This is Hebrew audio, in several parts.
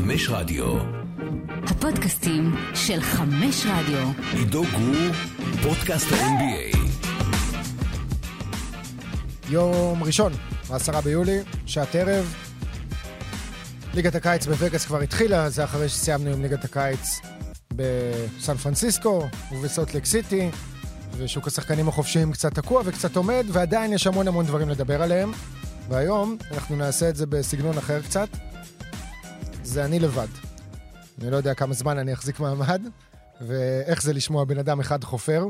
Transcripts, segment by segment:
חמש רדיו. הפודקאסטים של חמש רדיו. עידו גור, פודקאסט ה-NBA. יום ראשון, ה-10 ביולי, שעת ערב. ליגת הקיץ בווגאס כבר התחילה, זה אחרי שסיימנו עם ליגת הקיץ בסן פרנסיסקו ובסוטלק סיטי, ושוק השחקנים החופשיים קצת תקוע וקצת עומד, ועדיין יש המון המון דברים לדבר עליהם. והיום אנחנו נעשה את זה בסגנון אחר קצת. זה אני לבד. אני לא יודע כמה זמן אני אחזיק מעמד, ואיך זה לשמוע בן אדם אחד חופר.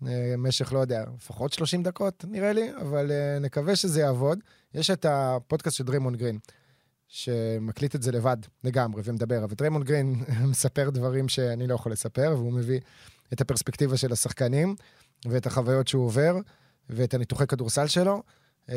במשך, לא יודע, לפחות 30 דקות, נראה לי, אבל uh, נקווה שזה יעבוד. יש את הפודקאסט של דריימון גרין, שמקליט את זה לבד לגמרי ומדבר, אבל דריימון גרין מספר דברים שאני לא יכול לספר, והוא מביא את הפרספקטיבה של השחקנים, ואת החוויות שהוא עובר, ואת הניתוחי כדורסל שלו. Um,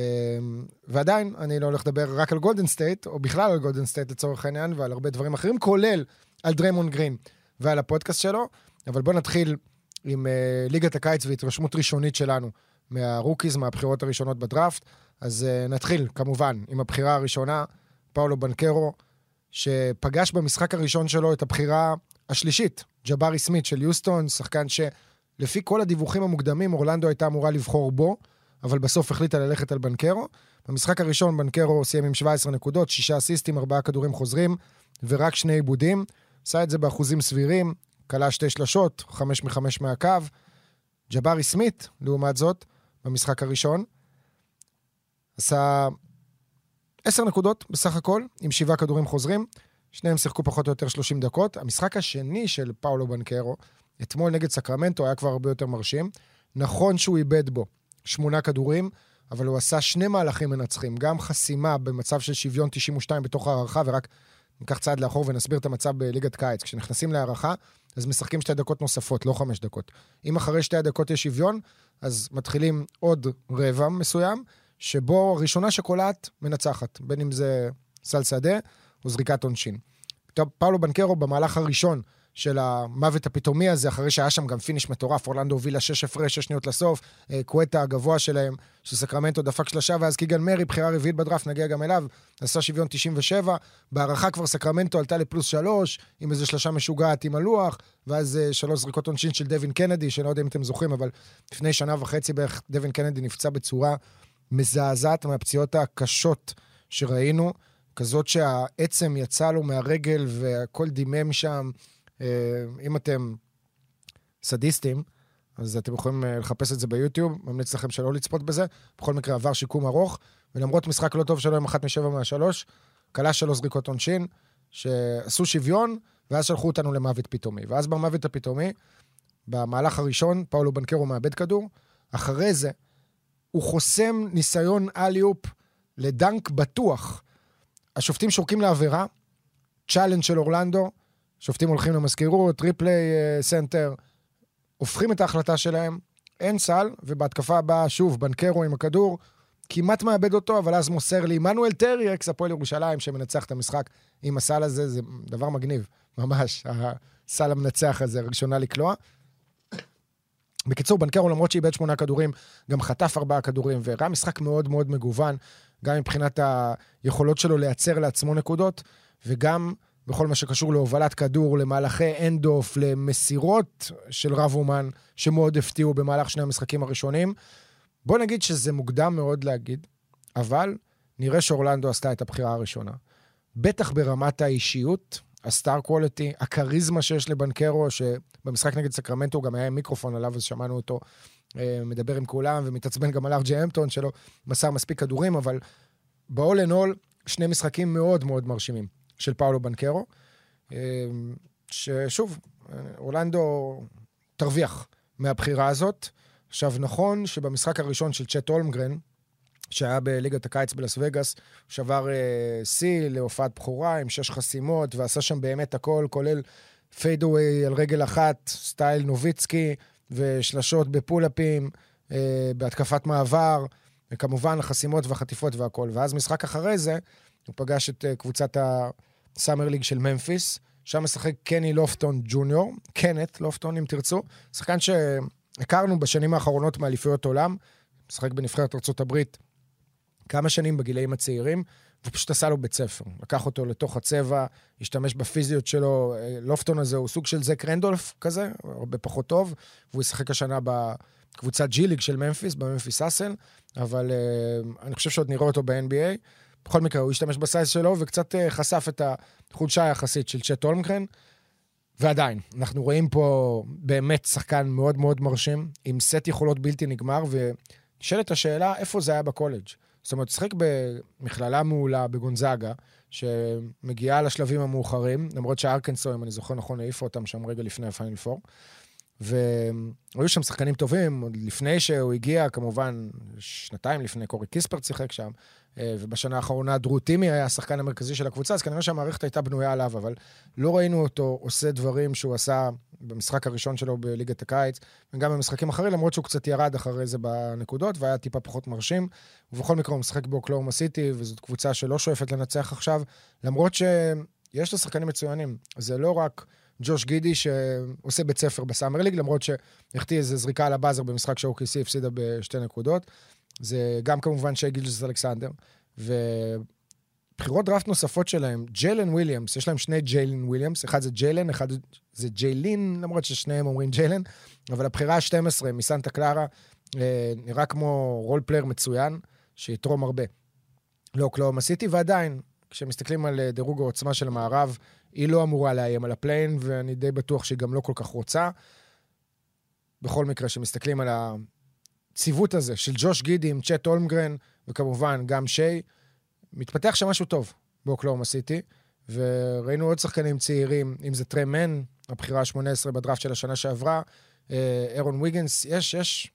ועדיין, אני לא הולך לדבר רק על גולדן סטייט, או בכלל על גולדן סטייט לצורך העניין, ועל הרבה דברים אחרים, כולל על דריימון גרין ועל הפודקאסט שלו. אבל בואו נתחיל עם uh, ליגת הקיץ והתרשמות ראשונית שלנו מה rookies, מהבחירות הראשונות בדראפט. אז uh, נתחיל, כמובן, עם הבחירה הראשונה, פאולו בנקרו, שפגש במשחק הראשון שלו את הבחירה השלישית, ג'בארי סמית של יוסטון, שחקן שלפי כל הדיווחים המוקדמים, אורלנדו הייתה אמורה לבחור בו, אבל בסוף החליטה ללכת על בנקרו. במשחק הראשון בנקרו סיים עם 17 נקודות, 6 אסיסטים, 4 כדורים חוזרים ורק שני עיבודים. עשה את זה באחוזים סבירים, כלה שתי שלשות, 5 מ-5 מהקו. ג'בארי סמית, לעומת זאת, במשחק הראשון, עשה 10 נקודות בסך הכל, עם 7 כדורים חוזרים. שניהם שיחקו פחות או יותר 30 דקות. המשחק השני של פאולו בנקרו, אתמול נגד סקרמנטו, היה כבר הרבה יותר מרשים. נכון שהוא איבד בו שמונה כדורים, אבל הוא עשה שני מהלכים מנצחים. גם חסימה במצב של שוויון 92 בתוך ההערכה, ורק ניקח צעד לאחור ונסביר את המצב בליגת קיץ. כשנכנסים להערכה, אז משחקים שתי דקות נוספות, לא חמש דקות. אם אחרי שתי הדקות יש שוויון, אז מתחילים עוד רבע מסוים, שבו הראשונה שקולעת מנצחת, בין אם זה סל שדה או זריקת עונשין. פאולו בנקרו במהלך הראשון של המוות הפתאומי הזה, אחרי שהיה שם גם finish מטורף, אורלנדו הובילה שש הפרש, שש שניות לסוף, קווטה הגבוה שלהם, שסקרמנטו דפק שלושה, ואז קיגן מרי, בחירה רביעית בדראפט, נגיע גם אליו, עשה שוויון 97, בהארכה כבר סקרמנטו עלתה לפלוס שלוש, עם איזה שלושה משוגעת עם הלוח, ואז שלוש זריקות עונשין של דווין קנדי, שאני לא יודע אם אתם זוכרים, אבל לפני שנה וחצי בערך דווין קנדי נפצע בצורה מזעזעת מהפציעות הקשות שראינו, כזאת שהעצם יצא לו מהרגל והכל דימם שם. אם אתם סדיסטים, אז אתם יכולים לחפש את זה ביוטיוב, ממליץ לכם שלא לצפות בזה. בכל מקרה עבר שיקום ארוך, ולמרות משחק לא טוב שלו עם אחת משבע מהשלוש, כלה שלוש זריקות עונשין, שעשו שוויון, ואז שלחו אותנו למוות פתאומי. ואז במוות הפתאומי, במהלך הראשון, פאולו בנקרו מאבד כדור, אחרי זה הוא חוסם ניסיון alley-oop ל dunk בטוח. השופטים שורקים לעבירה, challenge של אורלנדו, שופטים הולכים למזכירות, replay center, הופכים את ההחלטה שלהם, אין סל, ובהתקפה הבאה, שוב, בנקרו עם הכדור, כמעט מאבד אותו, אבל אז מוסר לעמנואל טרי, אקס הפועל ירושלים, שמנצח את המשחק עם הסל הזה, זה דבר מגניב, ממש, הסל המנצח הזה, ראשונה לקלוע. בקיצור, בנקרו, למרות שאיבד שמונה כדורים, גם חטף ארבעה כדורים, והראה משחק מאוד מאוד מגוון, גם מבחינת היכולות שלו לייצר לעצמו נקודות, וגם בכל מה שקשור להובלת כדור, למהלכי hand-off, למסירות של רב אומן, שמאוד הפתיעו במהלך שני המשחקים הראשונים. בוא נגיד שזה מוקדם מאוד להגיד, אבל נראה שאורלנדו עשתה את הבחירה הראשונה. בטח ברמת האישיות, הסטאר קוולטי, הכריזמה שיש לבנקרו, שבמשחק נגד סקרמנטו גם היה עם מיקרופון עליו, אז שמענו אותו אה, מדבר עם כולם, ומתעצבן גם על ארג'י אמפטון, שלא מסר מספיק כדורים, אבל ב-all in all, שני משחקים מאוד מאוד מרשימים. של פאולו בנקרו, ששוב, אורלנדו תרוויח מהבחירה הזאת. עכשיו, נכון שבמשחק הראשון של צ'ט אולמגרן, שהיה בליגת הקיץ בלס וגאס, שבר שיא uh, להופעת בכורה עם שש חסימות, ועשה שם באמת הכל, כולל fadeaway על רגל אחת, סטייל נוביצקי, ושלשות בפול-אפים, uh, בהתקפת מעבר, וכמובן החסימות והחטיפות והכל. ואז משחק אחרי זה, הוא פגש את uh, קבוצת ה summer league של ממפיס, שם משחק קני לופטון ג'וניור, קנת לופטון אם תרצו, שחקן שהכרנו בשנים האחרונות מאליפויות עולם, משחק בנבחרת ארה"ב כמה שנים בגילאים הצעירים, והוא פשוט עשה לו בית ספר. לקח אותו לתוך הצבע, השתמש בפיזיות שלו. אה, לופטון הזה הוא סוג של זק רנדולף כזה, הרבה פחות טוב, והוא ישחק השנה בקבוצת ג'י-ליג של ממפיס, בממפיס אסל, אבל uh, אני חושב שעוד נראה אותו ב-NBA. בכל מקרה, הוא השתמש בסייז שלו וקצת uh, חשף את החולשה היחסית של צ'ט הולמגרן. ועדיין, אנחנו רואים פה באמת שחקן מאוד מאוד מרשים, עם סט יכולות בלתי נגמר, ונשאלת השאלה, איפה זה היה בקולג'? זאת אומרת, שיחק במכללה מעולה בגונזאגה, שמגיעה לשלבים המאוחרים, למרות שארקנסו, אם אני זוכר נכון, העיפה אותם שם רגע לפני הפיינל פור. והיו שם שחקנים טובים, עוד לפני שהוא הגיע, כמובן, שנתיים לפני, קורי קיספרט שיחק שם, אה, ובשנה האחרונה דרו טימי היה השחקן המרכזי של הקבוצה, אז כנראה שהמערכת הייתה בנויה עליו, אבל לא ראינו אותו עושה דברים שהוא עשה במשחק הראשון שלו בליגת הקיץ, וגם במשחקים אחרים, למרות שהוא קצת ירד אחרי זה בנקודות, והיה טיפה פחות מרשים. ובכל מקרה הוא משחק באוקלהומה סיטי, וזאת קבוצה שלא שואפת לנצח עכשיו, למרות שיש לה שחקנים מצוינים. זה לא רק... ג'וש גידי, שעושה בית ספר ב summer league, למרות שהחטיא איזה זריקה על ה buzzer במשחק שאוקיסי הפסידה בשתי נקודות. זה גם כמובן שיי גילג'ס אלכסנדר. ובחירות דראפט נוספות שלהם, ג'יילן וויליאמס, יש להם שני ג'יילן וויליאמס, אחד זה ג'יילן, אחד זה ג'יילין, למרות ששניהם אומרים ג'יילן, אבל הבחירה ה-12 מסנטה קלרה אה, נראה כמו role player מצוין, שיתרום הרבה לאוקלהומה סיטי, ועדיין, כשמסתכלים על אה, דירוג העוצמה של המערב, היא לא אמורה לאיים על ה play-in, ואני די בטוח שהיא גם לא כל כך רוצה. בכל מקרה, כשמסתכלים על הצוות הזה של ג'וש גידי עם צ'ט הולמגרן, וכמובן גם שיי, מתפתח שם משהו טוב באוקלהומה סיטי, וראינו עוד שחקנים צעירים, אם זה טרי מן, הבחירה ה-18 בדראפט של השנה שעברה, אה, אהרון ויגינס, יש, יש,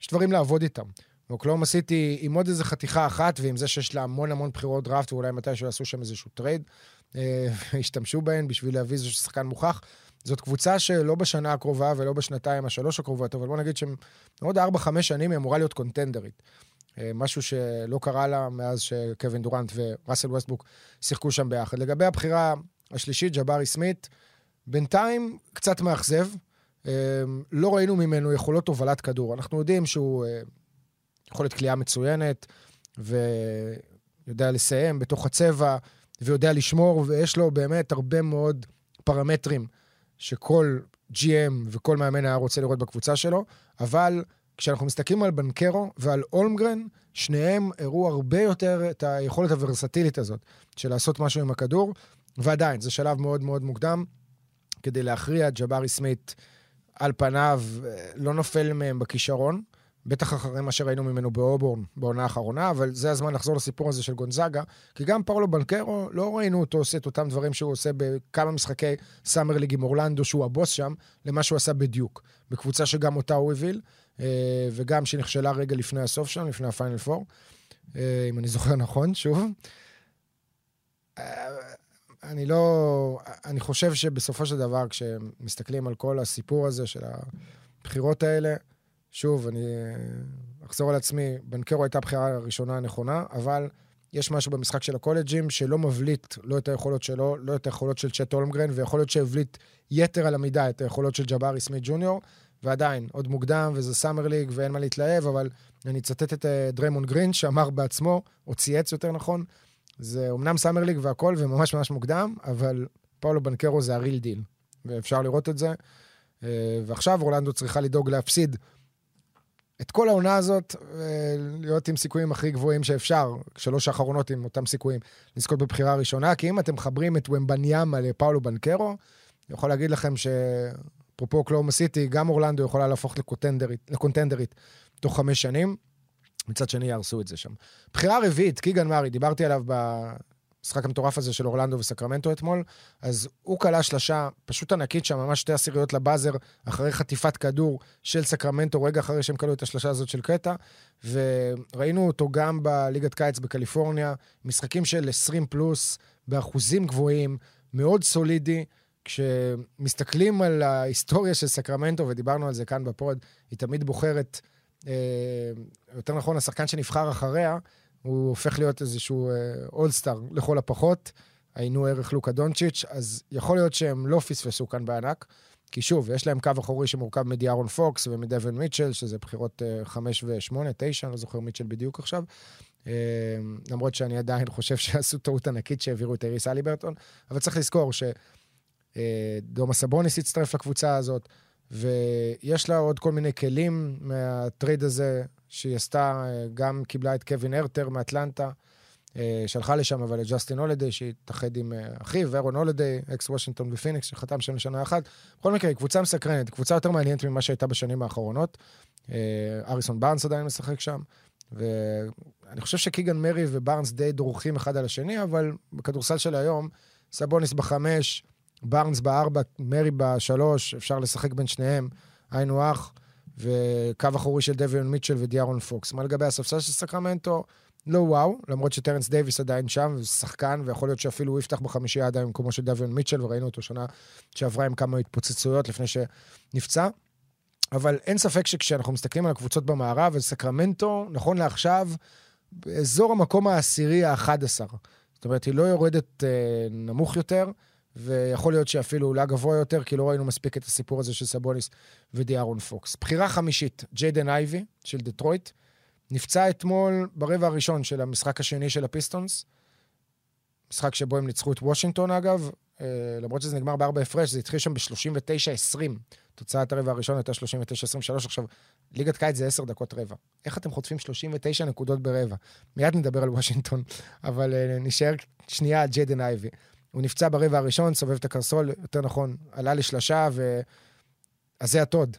יש דברים לעבוד איתם. ואוקלהומה סיטי עם עוד איזה חתיכה אחת, ועם זה שיש לה המון המון בחירות דראפט, ואולי מתישהו יעשו שם איזשהו trade, אה, בהן בשביל להביא איזה שחקן מוכח. זאת קבוצה שלא בשנה הקרובה ולא בשנתיים השלוש הקרובות, אבל בוא נגיד שעוד ארבע, חמש שנים היא אמורה להיות קונטנדרית. אה, משהו שלא קרה לה מאז שקווין דורנט וראסל ווסטבוק שיחקו שם ביחד. לגבי הבחירה השלישית, ג'בארי סמית, בינתיים קצת מאכזב. אה, לא ראינו ממנו יכולות הובלת כדור. אנחנו יודעים שהוא יכולת כליאה מצוינת, ויודע לסיים בתוך הצבע, ויודע לשמור, ויש לו באמת הרבה מאוד פרמטרים שכל GM וכל מאמן היה רוצה לראות בקבוצה שלו, אבל כשאנחנו מסתכלים על בנקרו ועל אולמגרן, שניהם הראו הרבה יותר את היכולת הוורסטילית הזאת של לעשות משהו עם הכדור, ועדיין, זה שלב מאוד מאוד מוקדם כדי להכריע. ג'בארי סמית, על פניו, לא נופל מהם בכישרון. בטח אחרי מה שראינו ממנו באובורן בעונה האחרונה, אבל זה הזמן לחזור לסיפור הזה של גונזאגה, כי גם פאולו בנקרו, לא ראינו אותו עושה את אותם דברים שהוא עושה בכמה משחקי סאמר ליג עם אורלנדו, שהוא הבוס שם, למה שהוא עשה בדיוק. בקבוצה שגם אותה הוא הוביל, אה, וגם שנכשלה רגע לפני הסוף שם, לפני הפיינל פור, אה, אם אני זוכר נכון, שוב. אה, אני לא... אני חושב שבסופו של דבר, כשמסתכלים על כל הסיפור הזה של הבחירות האלה, שוב, אני אה, אחזור על עצמי, בנקרו הייתה הבחירה הראשונה הנכונה, אבל יש משהו במשחק של הקולג'ים שלא מבליט לא את היכולות שלו, לא את היכולות של צ'ט הולמגרן, ויכול להיות שהבליט יתר על המידה את היכולות של ג'בארי סמית' ג'וניור, ועדיין, עוד מוקדם, וזה summer league ואין מה להתלהב, אבל אני אצטט את אה, דריימונד גרין, שאמר בעצמו, או צייץ יותר נכון, זה אמנם summer league והכל, וממש ממש מוקדם, אבל פאולו בנקרו זה ה real deal, ואפשר לראות את זה. אה, ועכשיו אורלנדו צריכה לדאוג להפסיד את כל העונה הזאת, אה, להיות עם סיכויים הכי גבוהים שאפשר, שלוש האחרונות עם אותם סיכויים, לזכות בבחירה הראשונה, כי אם אתם מחברים את ומבניאמה לפאולו בנקרו, אני יכול להגיד לכם שאפרופו קלאומה סיטי, גם אורלנדו יכולה להפוך לקונטנדרית, לקונטנדרית תוך חמש שנים. מצד שני יהרסו את זה שם. בחירה רביעית, קיגן מארי, דיברתי עליו המשחק המטורף הזה של אורלנדו וסקרמנטו אתמול, אז הוא כלה שלשה פשוט ענקית שם, ממש שתי עשיריות לבאזר, אחרי חטיפת כדור של סקרמנטו, רגע אחרי שהם כלו את השלשה הזאת של קטע, וראינו אותו גם בליגת קיץ בקליפורניה, משחקים של 20 פלוס, באחוזים גבוהים, מאוד סולידי. כשמסתכלים על ההיסטוריה של סקרמנטו, ודיברנו על זה כאן בפוד, היא תמיד בוחרת, אה, יותר נכון, השחקן שנבחר אחריה, הוא הופך להיות איזשהו all-star uh, לכל הפחות. היינו הך לוקה דונצ'יץ', אז יכול להיות שהם לא פספסו כאן בענק. כי שוב, יש להם קו אחורי שמורכב מדיארון פוקס ומדוויון מיטשל, שזה בחירות 5 ו-8, 9, אני לא זוכר מיטשל בדיוק עכשיו. אה, למרות שאני עדיין חושב שעשו טעות ענקית שהעבירו את טייריס הליברטון, אבל צריך לזכור שדומאס סבוניס הצטרף לקבוצה הזאת, ויש לה עוד כל מיני כלים מה trade הזה שהיא עשתה, אה, גם קיבלה את קווין הרטר מאטלנטה, אה, שלחה לשם אבל את ג'סטין הולדיי, שהתאחד עם אחיו, אהרון הולידיי, אקס וושינגטון ופיניקס, שחתם שם לשנה אחת. בכל מקרה, קבוצה מסקרנת, קבוצה יותר מעניינת ממה שהייתה בשנים האחרונות. הריסון בארנס עדיין משחק שם. ואני חושב שקיגן מארי ובארנס די דרוכים אחד על השני, אבל בכדורסל של היום, סבוניס בחמש, בארנס בארבע, מרי בשלוש, אפשר לשחק בין שניהם, היינו הך, וקו אחורי של דוויון מיטשל ודיארון פוקס. מה לגבי הספסל של סקרמנטו? לא וואו, למרות שטרנס דייוויס עדיין שם, ושחקן, ויכול להיות שאפילו הוא יפתח בחמישייה עדיין במקומו של דוויון מיטשל, וראינו אותו שנה שעברה עם כמה התפוצצויות לפני שנפצע. אבל אין ספק שכשאנחנו מסתכלים על הקבוצות במערב, אז סקרמנטו, נכון לעכשיו, באזור המקום העשירי ה-11. זאת אומרת, היא לא יורדת אה, נמוך יותר, ויכול להיות שאפילו עולה גבוה יותר, כי לא ראינו מספיק את הסיפור הזה של סבוניס ודיארון פוקס. בחירה חמישית, ג'יידן אייבי של דטרויט, נפצע אתמול ברבע הראשון של המשחק השני של הפיסטונס, משחק שבו הם ניצחו את וושינגטון אגב, אה, למרות שזה נגמר בארבע הפרש, זה התחיל שם ב-39-20. תוצאת הרבע הראשון הייתה 39-23. עכשיו, ליגת קיץ זה 10 דקות רבע. איך אתם חוטפים 39 נקודות ברבע? מיד נדבר על וושינגטון, אבל uh, נשאר שנייה על ג'יידן אייבי. הוא נפצע ברבע הראשון, סובב את הקרסול, יותר נכון, עלה לשלשה, ו... אייזייה טוד,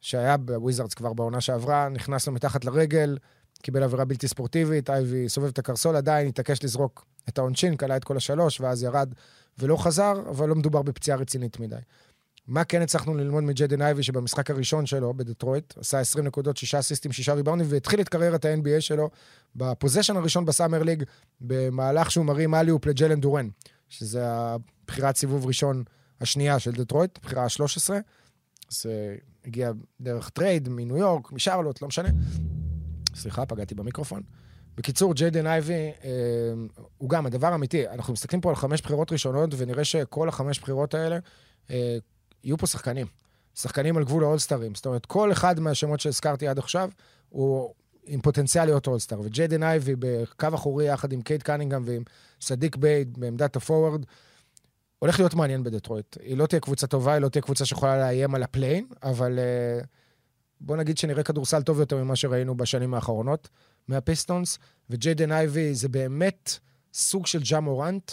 שהיה בוויזארדס כבר בעונה שעברה, נכנס לו מתחת לרגל, קיבל עבירה בלתי ספורטיבית, אייבי סובב את הקרסול, עדיין התעקש לזרוק את העונשין, קלע את כל השלוש, ואז ירד ולא חזר, אבל לא מדובר בפציעה רצינית מדי. מה כן הצלחנו ללמוד מג'יידן אייבי, שבמשחק הראשון שלו בדטרויט, עשה 20 נקודות, 6 אסיסטים, 6 ריבאונדים, והתחיל את קריירת ה-NBA שלו ב possession הראשון ב summer league, במהלך שהוא מרים alley-oop לג'יילן דורן, שזה הבחירת סיבוב ראשון השנייה של דטרויט, בחירה ה-13. זה הגיע דרך trade מניו יורק, משארלוט, לא משנה. סליחה, פגעתי במיקרופון. בקיצור, ג'יידן אייבי אה, הוא גם הדבר אמיתי. אנחנו מסתכלים פה על חמש בחירות ראשונות, ונראה שכל החמש בחירות האלה, אה, יהיו פה שחקנים. שחקנים על גבול האולסטארים. זאת אומרת, כל אחד מהשמות שהזכרתי עד עכשיו, הוא עם פוטנציאל להיות all-star. וג'יידן אייבי בקו אחורי יחד עם קייד קנינגהם ועם סדיק ביי בעמדת ה forward, הולך להיות מעניין בדטרויט. היא לא תהיה קבוצה טובה, היא לא תהיה קבוצה שיכולה לאיים על ה play-in, אבל uh, בוא נגיד שנראה כדורסל טוב יותר ממה שראינו בשנים האחרונות מהפיסטונס, וג'יידן אייבי זה באמת סוג של ג'ה מורנט,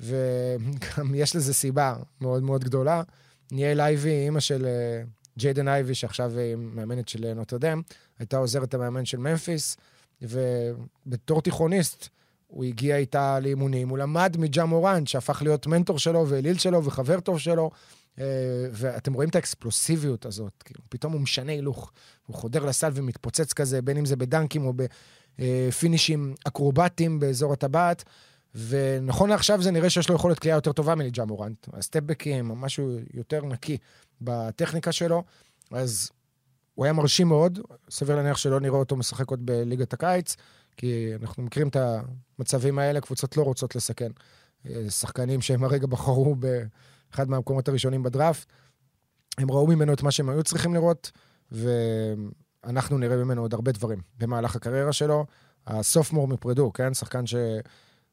וגם יש לזה סיבה מאוד מאוד גדולה. ניאל אייבי, אימא של אה, ג'יידן אייבי, שעכשיו היא מאמנת של נוטרדם, הייתה עוזרת המאמן של ממפיס, ובתור תיכוניסט, הוא הגיע איתה לאימונים, הוא למד מג'ה מורן, שהפך להיות מנטור שלו ואליל שלו וחבר טוב שלו, אה, ואתם רואים את האקספלוסיביות הזאת, כאילו, פתאום הוא משנה הילוך, הוא חודר לסל ומתפוצץ כזה, בין אם זה בדנקים או בפינישים אקרובטיים באזור הטבעת. ונכון לעכשיו זה נראה שיש לו יכולת קליעה יותר טובה מליג'ה מורנט. הסטפבקים, משהו יותר נקי בטכניקה שלו, אז הוא היה מרשים מאוד, סביר להניח שלא נראה אותו משחק עוד בליגת הקיץ, כי אנחנו מכירים את המצבים האלה, קבוצות לא רוצות לסכן. שחקנים שהם הרגע בחרו באחד מהמקומות הראשונים בדראפט, הם ראו ממנו את מה שהם היו צריכים לראות, ואנחנו נראה ממנו עוד הרבה דברים במהלך הקריירה שלו. הסופמור מפרדו, כן? שחקן ש...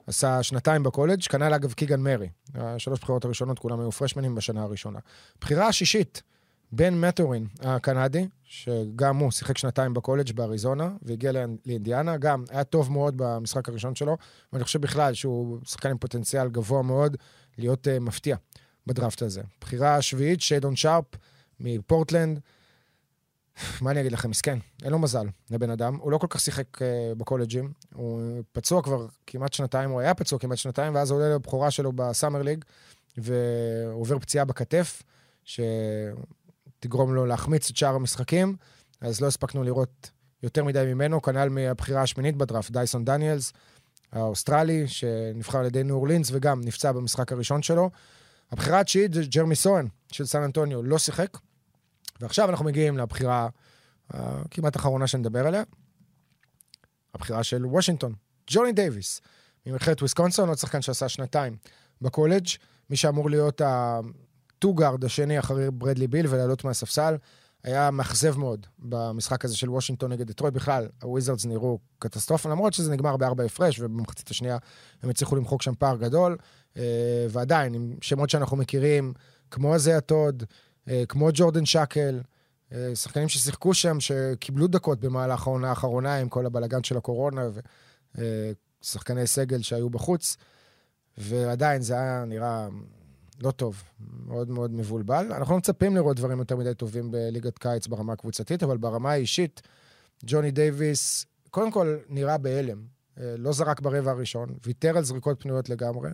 עשה שנתיים בקולג', כנ"ל אגב קיגן מרי. השלוש בחירות הראשונות, כולם היו פרשמנים בשנה הראשונה. בחירה השישית, בן מטורין הקנדי, שגם הוא שיחק שנתיים בקולג' באריזונה, והגיע לאינדיאנה, גם היה טוב מאוד במשחק הראשון שלו, ואני חושב בכלל שהוא שחקן עם פוטנציאל גבוה מאוד להיות uh, מפתיע בדראפט הזה. בחירה השביעית, שיידון שרפ מפורטלנד, מה אני אגיד לכם, מסכן, אין לו מזל לבן אדם. הוא לא כל כך שיחק uh, בקולג'ים, הוא פצוע כבר כמעט שנתיים, הוא היה פצוע כמעט שנתיים, ואז הוא עולה לבכורה שלו בסאמר ליג, ועובר פציעה בכתף, שתגרום לו להחמיץ את שאר המשחקים, אז לא הספקנו לראות יותר מדי ממנו, כנ"ל מהבחירה השמינית בדראפט, דייסון דניאלס, האוסטרלי, שנבחר על ידי ניו אורלינס, וגם נפצע במשחק הראשון שלו. הבחירה התשיעית זה ג'רמי סוהאן של סן אנטוניו, לא שיחק, ועכשיו אנחנו מגיעים לבחירה הכמעט האחרונה שנדבר עליה, הבחירה של וושינגטון, ג'וני דייוויס, ממכללת וויסקונסין, עוד שחקן שעשה שנתיים בקולג', מי שאמור להיות ה-two guard השני אחרי ברדלי ביל ולעלות מהספסל. היה מאכזב מאוד במשחק הזה של וושינגטון נגד דטרויט. בכלל, הוויזרדס נראו קטסטרופה, למרות שזה נגמר בארבע הפרש, ובמחצית השנייה הם הצליחו למחוק שם פער גדול. אה, ועדיין, עם שמות שאנחנו מכירים, כמו אייזיאה טוד, אה, כמו ג'ורדן שאקל, אה, שחקנים ששיחקו שם, שקיבלו דקות במהלך העונה האחרונה עם כל הבלגן של הקורונה, ושחקני סגל שהיו בחוץ, ועדיין זה היה נראה לא טוב, מאוד מאוד מבולבל. אנחנו לא מצפים לראות דברים יותר מדי טובים בליגת קיץ ברמה הקבוצתית, אבל ברמה האישית, ג'וני דייוויס, קודם כל נראה בהלם. לא זרק ברבע הראשון, ויתר על זריקות פנויות לגמרי.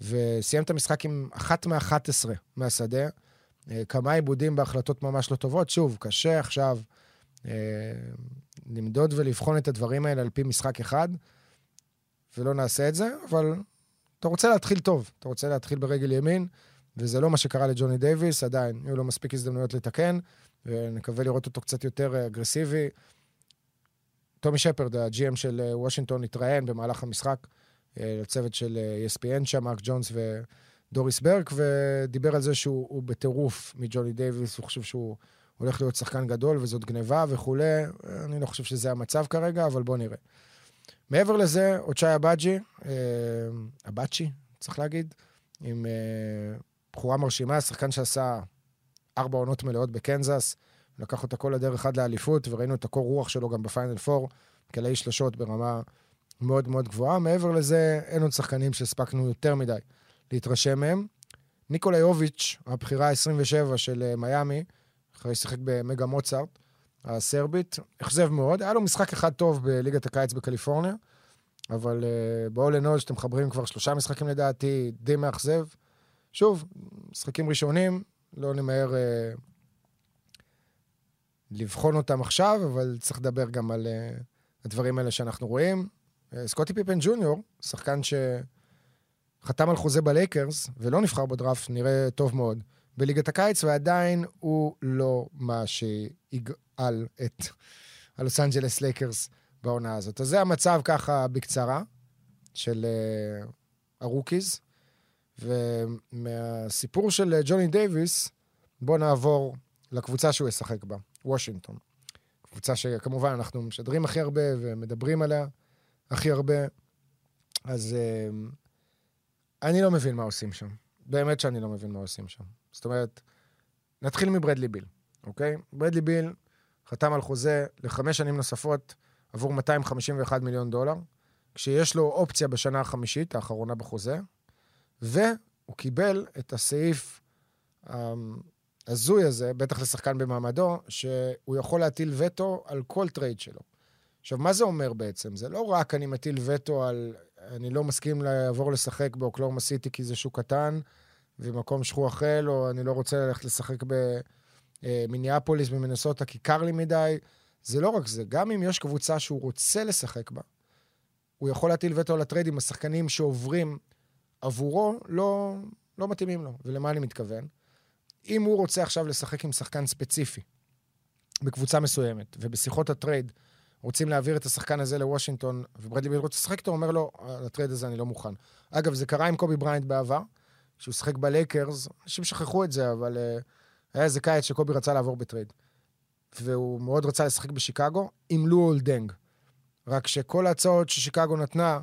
וסיים את המשחק עם אחת מאחת עשרה מהשדה. אה, כמה עיבודים בהחלטות ממש לא טובות. שוב, קשה עכשיו אה, למדוד ולבחון את הדברים האלה על פי משחק אחד, ולא נעשה את זה, אבל אתה רוצה להתחיל טוב, אתה רוצה להתחיל ברגל ימין, וזה לא מה שקרה לג'וני דייוויס, עדיין, יהיו לו מספיק הזדמנויות לתקן, ונקווה לראות אותו קצת יותר אה, אגרסיבי. טומי שפרד, ה-GM של וושינגטון, התראיין במהלך המשחק. אה, לצוות של אה, ESPN שם, מרק ג'ונס ודוריס ברק, ודיבר על זה שהוא בטירוף מג'וני דייוויס, הוא חושב שהוא הולך להיות שחקן גדול וזאת גניבה וכולי. אני לא חושב שזה המצב כרגע, אבל בואו נראה. מעבר לזה, אוצ'אי אבאג'י, אבאצ'י, צריך להגיד, עם אה, בחורה מרשימה, שחקן שעשה ארבע עונות מלאות בקנזס, לקח אותה כל הדרך עד לאליפות, וראינו את הקור רוח שלו גם בפיינל פור, כלאי שלשות ברמה מאוד מאוד גבוהה. מעבר לזה, אין עוד שחקנים שהספקנו יותר מדי להתרשם מהם. ניקולה יוביץ', הבחירה ה-27 של אה, מיאמי, אחרי ששיחק במגה מוצרט, הסרבית, אכזב מאוד. היה לו משחק אחד טוב בליגת הקיץ בקליפורניה, אבל uh, ב-all שאתם מחברים כבר שלושה משחקים לדעתי, די מאכזב. שוב, משחקים ראשונים, לא נמהר uh, לבחון אותם עכשיו, אבל צריך לדבר גם על uh, הדברים האלה שאנחנו רואים. אה, סקוטי פיפן ג'וניור, שחקן שחתם על חוזה בלייקרס ולא נבחר בדראפט, נראה טוב מאוד בליגת הקיץ, ועדיין הוא לא מה שיגאל את הלוס אנג'לס לייקרס בעונה הזאת. אז זה המצב ככה בקצרה של uh, הרוקיז. ומהסיפור של ג'וני דייוויס, בואו נעבור לקבוצה שהוא ישחק בה, וושינגטון. קבוצה שכמובן אנחנו משדרים הכי הרבה ומדברים עליה. הכי הרבה. אז uh, אני לא מבין מה עושים שם. באמת שאני לא מבין מה עושים שם. זאת אומרת, נתחיל מברדלי ביל, אוקיי? ברדלי ביל חתם על חוזה לחמש שנים נוספות עבור 251 מיליון דולר, כשיש לו אופציה בשנה החמישית, האחרונה בחוזה, והוא קיבל את הסעיף ההזוי הזה, בטח לשחקן במעמדו, שהוא יכול להטיל וטו על כל טרייד שלו. עכשיו, מה זה אומר בעצם? זה לא רק אני מטיל וטו על... אני לא מסכים לעבור לשחק באוקלהומה סיטי כי זה שוק קטן ומקום שכוח אל, או אני לא רוצה ללכת לשחק במיניאפוליס, במנסוטה, כי קר לי מדי. זה לא רק זה, גם אם יש קבוצה שהוא רוצה לשחק בה, הוא יכול להטיל וטו על הטריידים, השחקנים שעוברים עבורו לא, לא מתאימים לו. ולמה אני מתכוון? אם הוא רוצה עכשיו לשחק עם שחקן ספציפי בקבוצה מסוימת, ובשיחות הטרייד רוצים להעביר את השחקן הזה לוושינגטון, וברדלי ביל רוצה לשחק איתו, הוא אומר לו, על הטרייד הזה אני לא מוכן. אגב, זה קרה עם קובי בריינט בעבר, כשהוא שיחק בלייקרס, אנשים שכחו את זה, אבל uh, היה איזה קיץ שקובי רצה לעבור בטרייד. והוא מאוד רצה לשחק בשיקגו עם לואול דנג. רק שכל ההצעות ששיקגו נתנה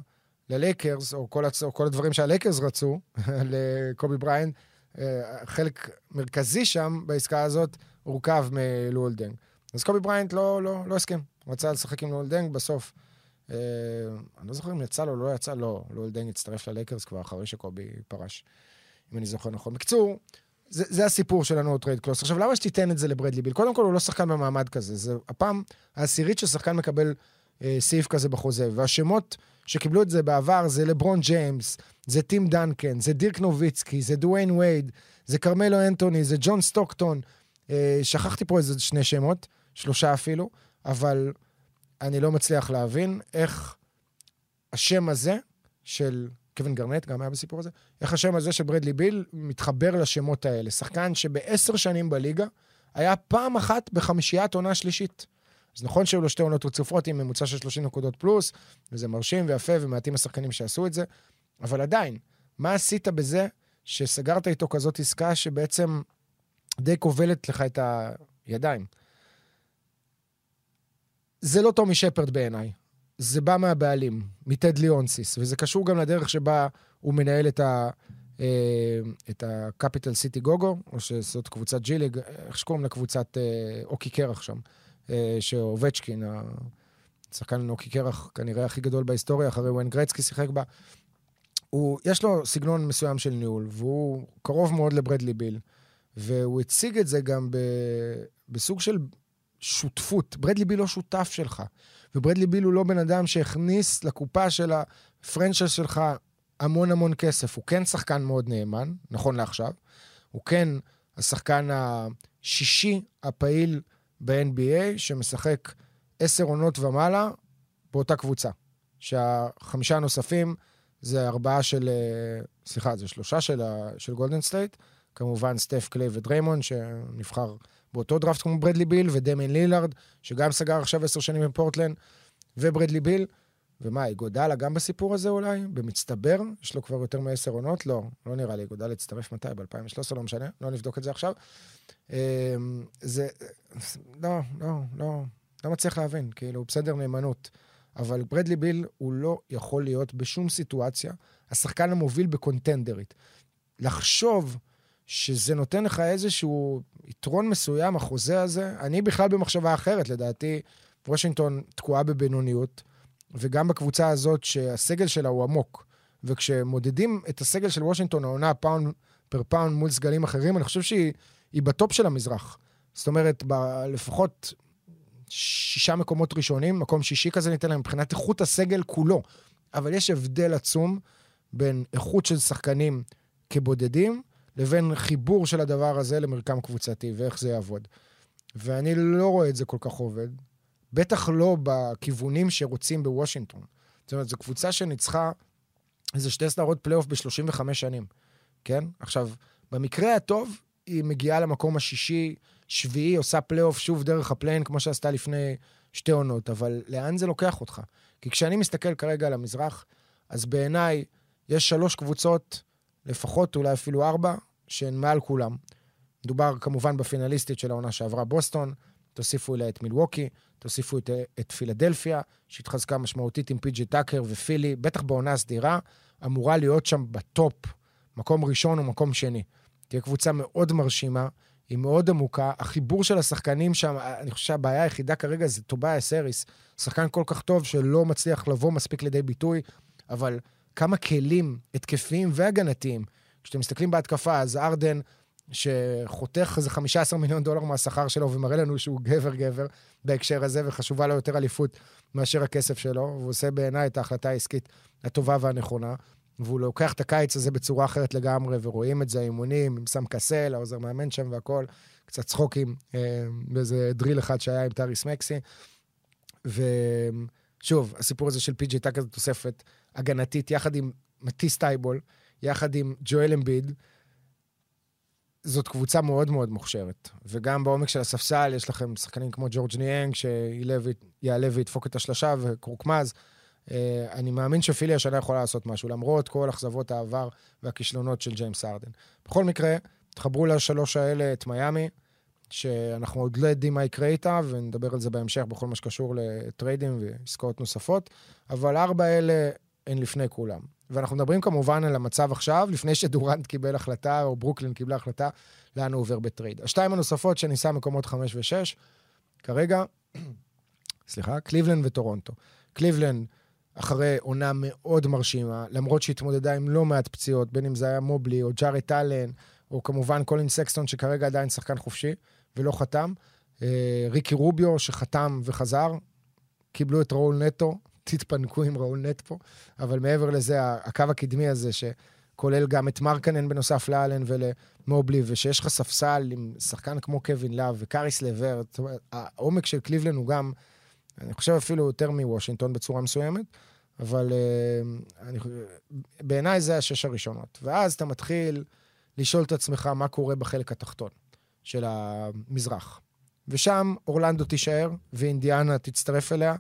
ללייקרס, או כל, הצ... או כל הדברים שהלייקרס רצו לקובי בריינט, uh, חלק מרכזי שם בעסקה הזאת הורכב מלואול דנג. אז קובי בריינט לא, לא, לא הסכים. הוא רצה לשחק עם לואול בסוף. אה, אני לא זוכר אם יצא לו או לא יצא, לא, לואול דנג הצטרף ללייקרס כבר אחרי שקובי פרש, אם אני זוכר נכון. בקיצור, זה, זה הסיפור של ה-no trade clause. עכשיו, למה שתיתן את זה לברדלי ביל? קודם כל, הוא לא שחקן במעמד כזה. זה הפעם העשירית ששחקן מקבל אה, סעיף כזה בחוזה. והשמות שקיבלו את זה בעבר זה לברון ג'יימס, זה טים דאנקן, זה דירק נוביצקי, זה דוויין וייד, זה כרמלו אנטוני, זה ג'ון סטוקטון. אה, שכחתי פה איזה שני שמות, שלושה אפילו. אבל אני לא מצליח להבין איך השם הזה של קווין גרנט, גם היה בסיפור הזה, איך השם הזה של ברדלי ביל מתחבר לשמות האלה. שחקן שבעשר שנים בליגה היה פעם אחת בחמישיית עונה שלישית. אז נכון שהיו לו שתי עונות רצופות עם ממוצע של 30 נקודות פלוס, וזה מרשים ויפה, ומעטים השחקנים שעשו את זה, אבל עדיין, מה עשית בזה שסגרת איתו כזאת עסקה שבעצם די כובלת לך את הידיים. זה לא טומי שפרד בעיניי, זה בא מהבעלים, מטד לאונסיס, וזה קשור גם לדרך שבה הוא מנהל את ה... אה, את ה-קפיטל סיטי גו-גו, או שזאת קבוצת G League, איך שקוראים לקבוצת אה, הוקי קרח שם, אה, שאובצ'קין, השחקן הוקי קרח, כנראה הכי גדול בהיסטוריה, אחרי ווין גרצקי שיחק בה. הוא, יש לו סגנון מסוים של ניהול, והוא קרוב מאוד לברדלי ביל, והוא הציג את זה גם ב, בסוג של שותפות. ברדלי ביל לא שותף שלך, וברדלי ביל הוא לא בן אדם שהכניס לקופה של הפרנצ'ס שלך המון המון כסף. הוא כן שחקן מאוד נאמן, נכון לעכשיו. הוא כן השחקן השישי הפעיל ב-NBA, שמשחק עשר עונות ומעלה באותה קבוצה. שהחמישה הנוספים זה ארבעה של... אה, סליחה, זה שלושה של, של גולדן סטייט. כמובן סטף קליי ודריימון, שנבחר באותו דראפט כמו ברדלי ביל, ודמיין לילארד, שגם סגר עכשיו עשר שנים בפורטלנד, וברדלי ביל. ומה, איגודלה גם בסיפור הזה אולי? במצטבר? יש לו כבר יותר מעשר עונות? לא, לא נראה לי. איגודלה הצטרף מתי? ב-2013? לא משנה, לא נבדוק את זה עכשיו. אמ, זה... לא, לא, לא, לא מצליח להבין. כאילו, בסדר נאמנות. אבל ברדלי ביל הוא לא יכול להיות בשום סיטואציה השחקן המוביל ב-contenderית. לחשוב שזה נותן לך איזשהו יתרון מסוים, החוזה הזה, אני בכלל במחשבה אחרת, לדעתי, וושינגטון תקועה בבינוניות. וגם בקבוצה הזאת שהסגל שלה הוא עמוק. וכשמודדים את הסגל של וושינגטון, העונה pound for pound מול סגלים אחרים, אני חושב שהיא ב-top של המזרח. זאת אומרת, ב- לפחות שישה מקומות ראשונים, מקום שישי כזה ניתן להם מבחינת איכות הסגל כולו. אבל יש הבדל עצום בין איכות של שחקנים כבודדים, לבין חיבור של הדבר הזה למרקם קבוצתי, ואיך זה יעבוד. ואני לא רואה את זה כל כך עובד. בטח לא בכיוונים שרוצים בוושינגטון. זאת אומרת, זו קבוצה שניצחה איזה שתי סדרות פלייאוף ב-35 שנים, כן? עכשיו, במקרה הטוב, היא מגיעה למקום השישי, שביעי, עושה פלייאוף שוב דרך ה-play-in, כמו שעשתה לפני שתי עונות, אבל לאן זה לוקח אותך? כי כשאני מסתכל כרגע על המזרח, אז בעיניי יש שלוש קבוצות, לפחות אולי אפילו ארבע, שהן מעל כולם. מדובר כמובן בפינליסטית של העונה שעברה, בוסטון, תוסיפו אליה את מילווקי, תוסיפו את, את פילדלפיה, שהתחזקה משמעותית עם פי.ג'י טאקר ופילי, בטח בעונה סדירה, אמורה להיות שם בטופ, מקום ראשון או מקום שני. תהיה קבוצה מאוד מרשימה, היא מאוד עמוקה. החיבור של השחקנים שם, אני חושב שהבעיה היחידה כרגע זה טובאיה סריס, שחקן כל כך טוב שלא מצליח לבוא מספיק לידי ביטוי, אבל כמה כלים התקפיים והגנתיים. כשאתם מסתכלים בהתקפה, אז ארדן שחותך איזה 15 מיליון דולר מהשכר שלו ומראה לנו שהוא גבר-גבר בהקשר הזה, וחשובה לו יותר אליפות מאשר הכסף שלו, והוא עושה בעיניי את ההחלטה העסקית הטובה והנכונה. והוא לוקח את הקיץ הזה בצורה אחרת לגמרי, ורואים את זה, האימונים, עם סם קסל, העוזר מאמן שם והכול, קצת צחוקים, אה, באיזה drill אחד שהיה עם טייריס מקסי. ושוב, הסיפור הזה של פי.ג'י טאקר זה תוספת הגנתית, יחד עם מטיס טייבול, יחד עם ג'ואל אמביד, זאת קבוצה מאוד מאוד מוכשרת. וגם בעומק של הספסל יש לכם שחקנים כמו ג'ורג' ניאנג, שיעלה וידפוק את השלושה, וקורקמאז. אה, אני מאמין שפילי השנה יכולה לעשות משהו, למרות כל אכזבות העבר והכישלונות של ג'יימס הארדן. בכל מקרה, תחברו לשלוש האלה את מיאמי, שאנחנו עוד לא יודעים מה יקרה איתה, ונדבר על זה בהמשך בכל מה שקשור לטריידים ועסקאות נוספות, אבל ארבע האלה הן לפני כולם. ואנחנו מדברים כמובן על המצב עכשיו, לפני שדורנט קיבל החלטה, או ברוקלין קיבלה החלטה, לאן הוא עובר בטרייד. השתיים הנוספות שניסה מקומות חמש ושש, כרגע, סליחה, קליבלנד וטורונטו. קליבלנד, אחרי עונה מאוד מרשימה, למרות שהתמודדה עם לא מעט פציעות, בין אם זה היה מובלי או ג'ארט אלן, או כמובן קולין סקסטון, שכרגע עדיין שחקן חופשי ולא חתם. אה, ריקי רוביו, שחתם וחזר, קיבלו את ראול נטו, תתפנקו עם ראול נט פה, אבל מעבר לזה, הקו הקדמי הזה, שכולל גם את מרקנן בנוסף לאלן ולמובלי, ושיש לך ספסל עם שחקן כמו קווין לאב וקאריס לברט, העומק של קליבלן הוא גם, אני חושב אפילו יותר מוושינגטון בצורה מסוימת, אבל uh, אני, בעיניי זה השש הראשונות. ואז אתה מתחיל לשאול את עצמך מה קורה בחלק התחתון של המזרח. ושם אורלנדו תישאר, ואינדיאנה תצטרף אליה,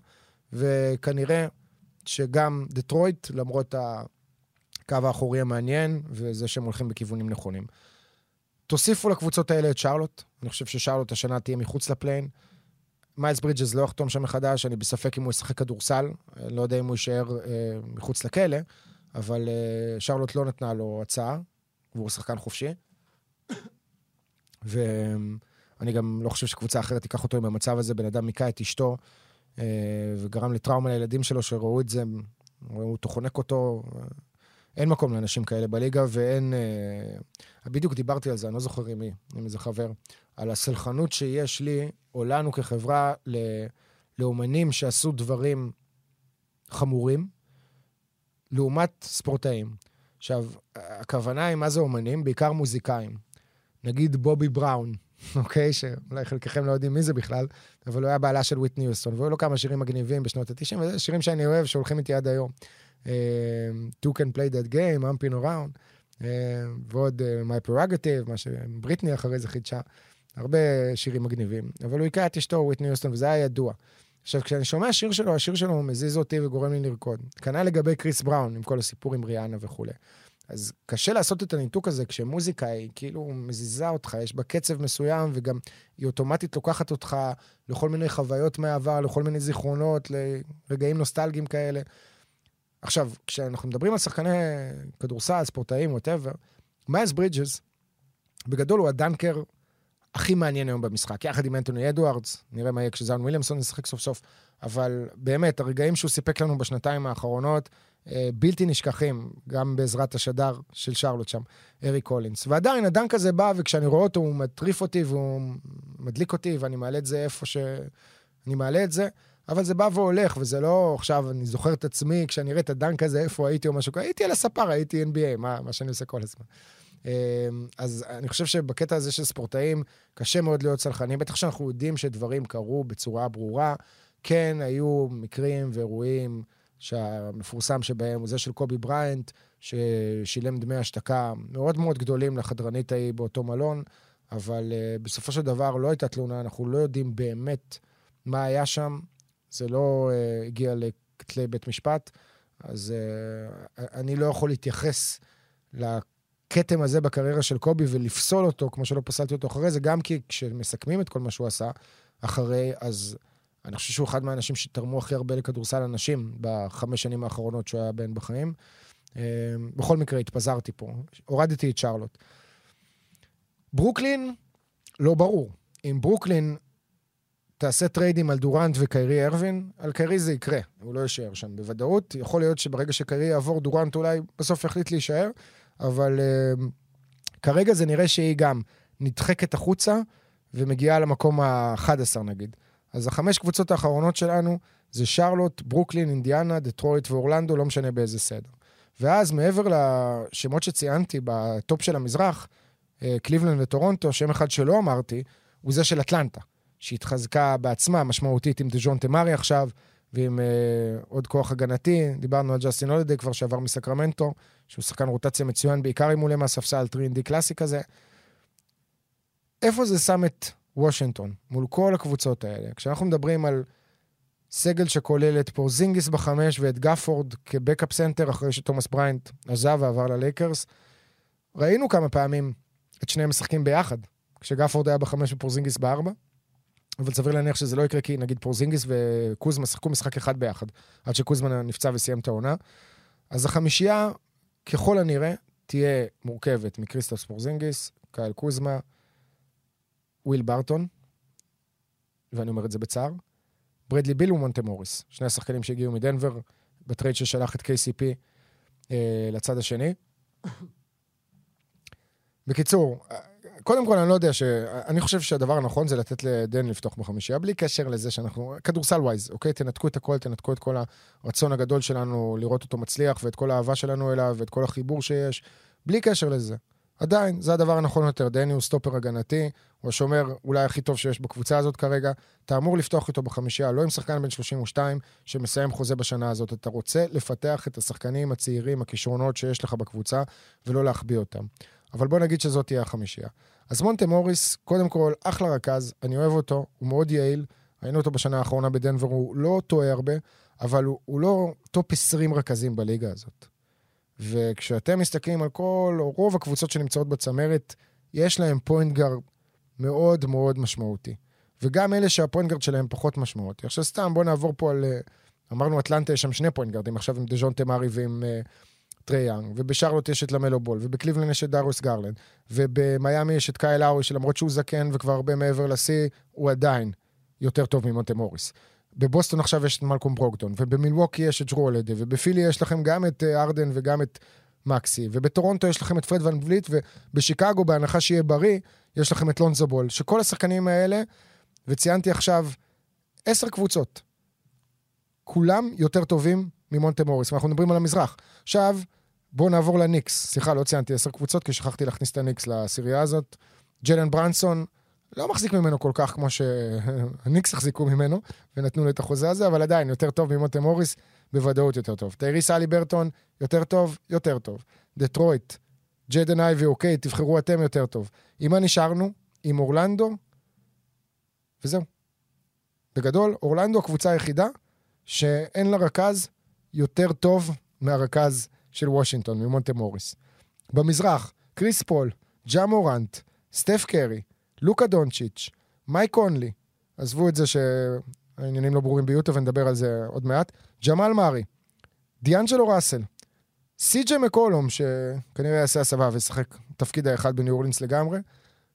וכנראה שגם דטרויט, למרות הקו האחורי המעניין, וזה שהם הולכים בכיוונים נכונים. תוסיפו לקבוצות האלה את שרלוט, אני חושב ששרלוט השנה תהיה מחוץ לפליין. מיילס ברידג'ס לא יחתום שם מחדש, אני בספק אם הוא ישחק כדורסל, לא יודע אם הוא יישאר אה, מחוץ לכלא, אבל אה, שרלוט לא נתנה לו הצעה, והוא שחקן חופשי. ואני גם לא חושב שקבוצה אחרת תיקח אותו עם המצב הזה. בן אדם היכה את אשתו, וגרם לטראומה לילדים שלו, שראו את זה, הוא חונק אותו. אין מקום לאנשים כאלה בליגה, ואין... אה, בדיוק דיברתי על זה, אני לא זוכר עם מי, עם איזה חבר, על הסלחנות שיש לי, או לנו כחברה, ל... לאומנים שעשו דברים חמורים, לעומת ספורטאים. עכשיו, הכוונה היא מה זה אומנים? בעיקר מוזיקאים. נגיד בובי בראון, אוקיי? שאולי חלקכם לא יודעים מי זה בכלל, אבל הוא היה בעלה של וויטני יוסטון, והיו לו כמה שירים מגניבים בשנות ה-90, וזה שירים שאני אוהב, שהולכים איתי עד היום. Uh, Two can play that game, Amping around, uh, ועוד uh, My Prerogative, מה שבריטני אחרי זה חידשה. הרבה שירים מגניבים. אבל הוא היכה את אשתו, וויטני יוסטון, וזה היה ידוע. עכשיו, כשאני שומע שיר שלו, השיר שלו מזיז אותי וגורם לי לרקוד. כנ"ל לגבי קריס בראון, עם כל הסיפור עם ריאנה וכולי. אז קשה לעשות את הניתוק הזה כשמוזיקה היא כאילו מזיזה אותך, יש בה קצב מסוים, וגם היא אוטומטית לוקחת אותך לכל מיני חוויות מהעבר, לכל מיני זיכרונות, לרגעים נוסטלגיים כאלה. עכשיו, כשאנחנו מדברים על שחקני כדורסל, ספורטאים, whatever, מיילס ברידג'ס, בגדול הוא הדנקר הכי מעניין היום במשחק, יחד עם אנטוני אדוארדס, נראה מה יהיה כשזאיון וויליאמסון ישחק סוף סוף, אבל באמת, הרגעים שהוא סיפק לנו בשנתיים האחרונות, בלתי נשכחים, גם בעזרת השדר של שרלוט שם, אריק קולינס. ועדיין, הדנק הזה בא, וכשאני רואה אותו, הוא מטריף אותי והוא מדליק אותי, ואני מעלה את זה איפה שאני מעלה את זה, אבל זה בא והולך, וזה לא עכשיו, אני זוכר את עצמי, כשאני אראה את הדנק הזה, איפה הייתי או משהו כזה, הייתי על הספר, הייתי NBA, מה, מה שאני עושה כל הזמן. אה, אז אני חושב שבקטע הזה של ספורטאים, קשה מאוד להיות צלחנים. בטח שאנחנו יודעים שדברים קרו בצורה ברורה. כן, היו מקרים ואירועים שהמפורסם שבהם הוא זה של קובי בריינט, ששילם דמי השתקה מאוד מאוד גדולים לחדרנית ההיא באותו מלון, אבל uh, בסופו של דבר לא הייתה תלונה, אנחנו לא יודעים באמת מה היה שם, זה לא uh, הגיע לכתלי בית משפט, אז uh, אני לא יכול להתייחס לכתם הזה בקריירה של קובי ולפסול אותו, כמו שלא פסלתי אותו אחרי זה, גם כי כשמסכמים את כל מה שהוא עשה אחרי, אז אני חושב שהוא אחד מהאנשים שתרמו הכי הרבה לכדורסל אנשים בחמש שנים האחרונות שהוא היה בן בחיים. אה, בכל מקרה, התפזרתי פה. הורדתי את שרלוט. ברוקלין, לא ברור. אם ברוקלין תעשה טריידים על דורנט וקיירי ארווינג, על קיירי זה יקרה, הוא לא יישאר שם בוודאות. יכול להיות שברגע שקיירי יעבור, דורנט אולי בסוף יחליט להישאר, אבל אה, כרגע זה נראה שהיא גם נדחקת החוצה ומגיעה למקום ה-11 נגיד. אז החמש קבוצות האחרונות שלנו זה שרלוט, ברוקלין, אינדיאנה, דטרויט ואורלנדו, לא משנה באיזה סדר. ואז מעבר לשמות שציינתי בטופ של המזרח, אה, קליבלנד וטורונטו, שם אחד שלא אמרתי, הוא זה של אטלנטה, שהתחזקה בעצמה משמעותית עם דז'ונטה מארי עכשיו, ועם אה, עוד כוח הגנתי. דיברנו על ג'סטין הולידיי כבר שעבר מסקרמנטו, שהוא שחקן רוטציה מצוין, בעיקר הוא עולה מהספסל 3D קלאסי כזה. איפה זה שם את וושינגטון, מול כל הקבוצות האלה. כשאנחנו מדברים על סגל שכולל את פורזינגיס בחמש ואת גפורד כ backup center אחרי שתומאס בריינט עזב ועבר ללייקרס, ראינו כמה פעמים את שניהם משחקים ביחד, כשגפורד היה בחמש ופורזינגיס בארבע, אבל סביר להניח שזה לא יקרה כי נגיד פורזינגיס וקוזמה שיחקו משחק אחד ביחד, עד שקוזמה נפצע וסיים את העונה. אז החמישייה, ככל הנראה, תהיה מורכבת מקריסטפס פורזינגיס, קייל קוזמה, וויל ברטון, ואני אומר את זה בצער, ברדלי ביל ומונטה מוריס, שני השחקנים שהגיעו מדנבר, בטרייד ששלח את KCP אה, לצד השני. בקיצור, קודם כל, אני לא יודע ש... אני חושב שהדבר הנכון זה לתת לדני לפתוח בחמישייה, בלי קשר לזה שאנחנו... כדורסל wise, אוקיי? תנתקו את הכל, תנתקו את כל הרצון הגדול שלנו לראות אותו מצליח, ואת כל האהבה שלנו אליו, ואת כל החיבור שיש, בלי קשר לזה. עדיין, זה הדבר הנכון יותר. דני הוא סטופר הגנתי, הוא השומר אולי הכי טוב שיש בקבוצה הזאת כרגע. אתה אמור לפתוח איתו בחמישייה, לא עם שחקן בן 32 שמסיים חוזה בשנה הזאת. אתה רוצה לפתח את השחקנים הצעירים, הכישרונות שיש לך בקבוצה, ולא להחביא אותם. אבל בוא נגיד שזאת תהיה החמישייה. אז מונטה מוריס, קודם כל, אחלה רכז, אני אוהב אותו, הוא מאוד יעיל. ראינו אותו בשנה האחרונה בדנבר, הוא לא טועה הרבה, אבל הוא, הוא לא top 20 רכזים בליגה הזאת. וכשאתם מסתכלים על כל, או רוב הקבוצות שנמצאות בצמרת, יש להם point guard מאוד מאוד משמעותי. וגם אלה שה point guard שלהם פחות משמעותי. עכשיו סתם, בואו נעבור פה על... אה, אמרנו אטלנטה, יש שם שני point guard ים, עכשיו עם דז'ונטה מארי ועם אה, טריי יאנג, ובשרלוט יש את למלו בול, ובקליבלנד יש את דריוס גרלנד, ובמיאמי יש את קייל לאורי, שלמרות שהוא זקן וכבר הרבה מעבר לשיא, הוא עדיין יותר טוב ממונטה מוריס. בבוסטון עכשיו יש את מלקום ברוקדון, ובמילווקי יש את ג'רו הולידיי, ובפילי יש לכם גם את אה, הארדן וגם את מקסי, ובטורונטו יש לכם את פרד ון וליט, ובשיקגו, בהנחה שיהיה בריא, יש לכם את לונזו בול. שכל השחקנים האלה, וציינתי עכשיו עשר קבוצות, כולם יותר טובים ממונטה מוריס, ואנחנו מדברים על המזרח. עכשיו, בואו נעבור לניקס. סליחה, לא ציינתי עשר קבוצות, כי שכחתי להכניס את הניקס לעשירייה הזאת. ג'לן ברנסון, לא מחזיק ממנו כל כך כמו שהניקס החזיקו ממנו, ונתנו לו את החוזה הזה, אבל עדיין, יותר טוב ממונטה מוריס, בוודאות יותר טוב. טייריס הליברטון, יותר טוב, יותר טוב. דטרויט, ג'דן אייבי, אוקיי, תבחרו אתם יותר טוב. עם מה נשארנו? עם אורלנדו, וזהו. בגדול, אורלנדו הקבוצה היחידה שאין לה רכז יותר טוב מהרכז של וושינגטון, ממונטה מוריס. במזרח, קריס פול, ג'ה מורנט, סטף קרי, לוקה דונצ'יץ', מייק קונלי, עזבו את זה שהעניינים לא ברורים ביוטה ונדבר על זה עוד מעט, ג'מאל מארי, דיאנג'לו ראסל, סי.ג'י מקולום, שכנראה יעשה הסבה וישחק תפקיד האחד בניו אורלינס לגמרי.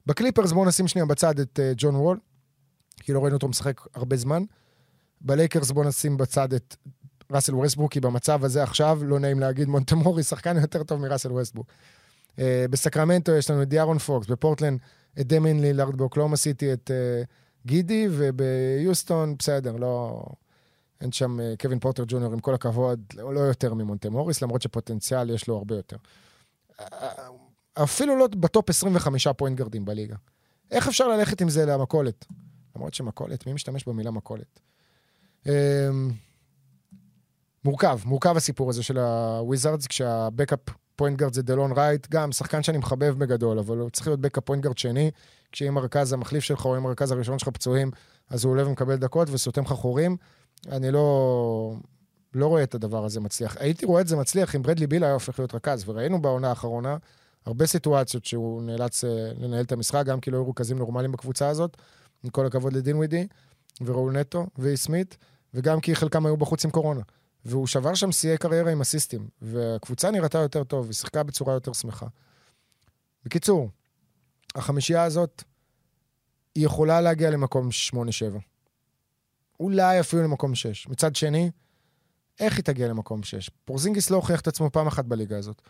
בקליפרס בואו נשים שנייה בצד את אה, ג'ון וול, כי לא ראינו אותו משחק הרבה זמן. בלייקרס בואו נשים בצד את ראסל ווסטברוק, כי במצב הזה עכשיו, לא נעים להגיד, מונטה מוריס שחקן יותר טוב מראסל ווסטברוק. אה, בסקרמנטו יש לנו את דיארון פוקס, בפורטלנד את דמין לילארד, באוקלהומה סיטי את אה, גידי, וביוסטון, בסדר, לא... אין שם אה, קווין פורטר ג'וניור, עם כל הכבוד, לא, יותר ממונטה מוריס, למרות שפוטנציאל יש לו הרבה יותר. אפילו לא ב top 25 point guard ים בליגה. איך אפשר ללכת עם זה למכולת? למרות שמכולת, מי משתמש במילה מכולת? אמ, מורכב, מורכב הסיפור הזה של הוויזארדס, כשה backup point guard זה דלון רייט, גם שחקן שאני מחבב בגדול, אבל הוא צריך להיות backup point guard שני, כשאם הרכז המחליף שלך או אם הרכז הראשון שלך פצועים, אז הוא עולה ומקבל דקות וסותם לך חורים. אני לא, לא רואה את הדבר הזה מצליח. הייתי רואה את זה מצליח אם ברדלי ביל היה הופך להיות רכז, וראינו בעונה האחרונה הרבה סיטואציות שהוא נאלץ אה, לנהל את המשחק, גם כי לא היו רכזים נורמליים בקבוצה הזאת, עם כל הכבוד לדינווידי, וראול נטו, ואיש סמית, וגם כי חלקם היו בחוץ עם קורונה. והוא שבר שם שיאי קריירה עם אסיסטים, והקבוצה נראתה יותר טוב, היא שיחקה בצורה יותר שמחה. בקיצור, החמישייה הזאת, היא יכולה להגיע למקום 8-7. אולי אפילו למקום 6. מצד שני, איך היא תגיע למקום 6? פורזינגיס לא הוכיח את עצמו פעם אחת בליגה הזאת.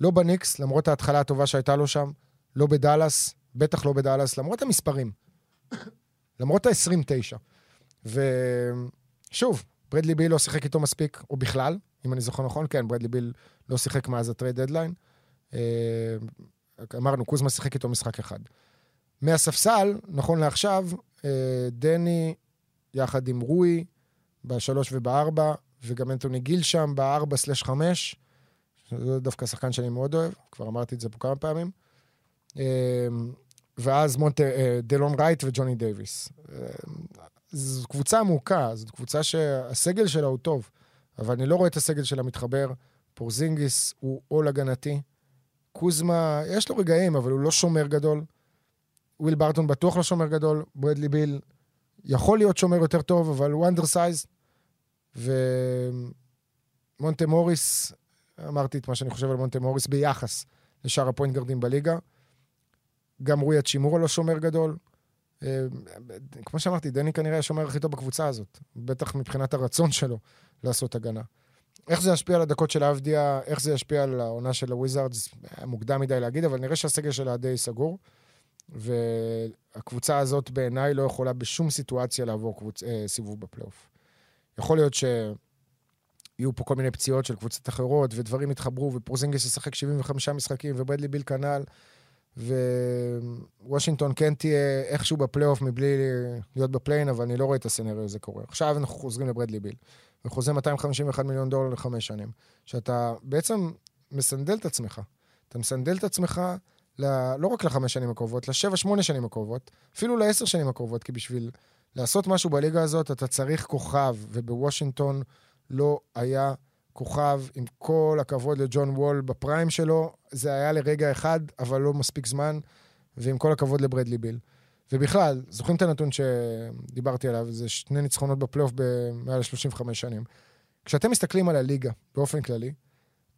לא בניקס, למרות ההתחלה הטובה שהייתה לו שם, לא בדאלאס, בטח לא בדאלאס, למרות המספרים. למרות ה-29. ושוב, ברדלי ביל לא שיחק איתו מספיק, או בכלל, אם אני זוכר נכון, כן, ברדלי ביל לא שיחק מאז ה trade deadline. אה, אמרנו, קוזמה שיחק איתו משחק אחד. מהספסל, נכון לעכשיו, אה, דני יחד עם רוי בשלוש ובארבע, וגם אנטוני גיל שם בארבע slash חמש. זה דווקא שחקן שאני מאוד אוהב, כבר אמרתי את זה פה כמה פעמים. אה, ואז מונטה, דלון רייט וג'וני דייוויס. זו קבוצה עמוקה, זו קבוצה שהסגל שלה הוא טוב, אבל אני לא רואה את הסגל שלה מתחבר. פורזינגיס הוא עול הגנתי. קוזמה, יש לו רגעים, אבל הוא לא שומר גדול. וויל ברטון בטוח לא שומר גדול. ברדלי ביל יכול להיות שומר יותר טוב, אבל הוא undersized. ומונטה מוריס, אמרתי את מה שאני חושב על מונטה מוריס ביחס לשאר ה point guard ים בליגה. גם רוי האצ'ימורה לא שומר גדול. אה, כמו שאמרתי, דני כנראה השומר הכי טוב בקבוצה הזאת, בטח מבחינת הרצון שלו לעשות הגנה. איך זה ישפיע על הדקות של אבדיה, איך זה ישפיע על העונה של הוויזארדס, מוקדם מדי להגיד, אבל נראה שהסגל שלה די סגור. והקבוצה הזאת בעיניי לא יכולה בשום סיטואציה לעבור קבוצ... אה, סיבוב בפלייאוף. יכול להיות שיהיו פה כל מיני פציעות של קבוצות אחרות, ודברים יתחברו, ופורזינגיס ישחק 75 משחקים, וברדלי ביל כנ"ל, ווושינגטון כן תהיה איכשהו בפלייאוף מבלי להיות ב play-in, אבל אני לא רואה את ה scenario הזה קורה. עכשיו אנחנו חוזרים לברדלי ביל, וחוזה 251 מיליון דולר לחמש שנים, שאתה בעצם מסנדל את עצמך. אתה מסנדל את עצמך ל... לא רק לחמש שנים הקרובות, לשבע, שמונה שנים הקרובות, אפילו לעשר שנים הקרובות, כי בשביל לעשות משהו בליגה הזאת אתה צריך כוכב, ובוושינגטון לא היה כוכב, עם כל הכבוד לג'ון וול ב prime שלו, זה היה לרגע אחד, אבל לא מספיק זמן, ועם כל הכבוד לברדלי ביל. ובכלל, זוכרים את הנתון שדיברתי עליו, זה שני ניצחונות בפלייאוף במעל 35 שנים. כשאתם מסתכלים על הליגה באופן כללי,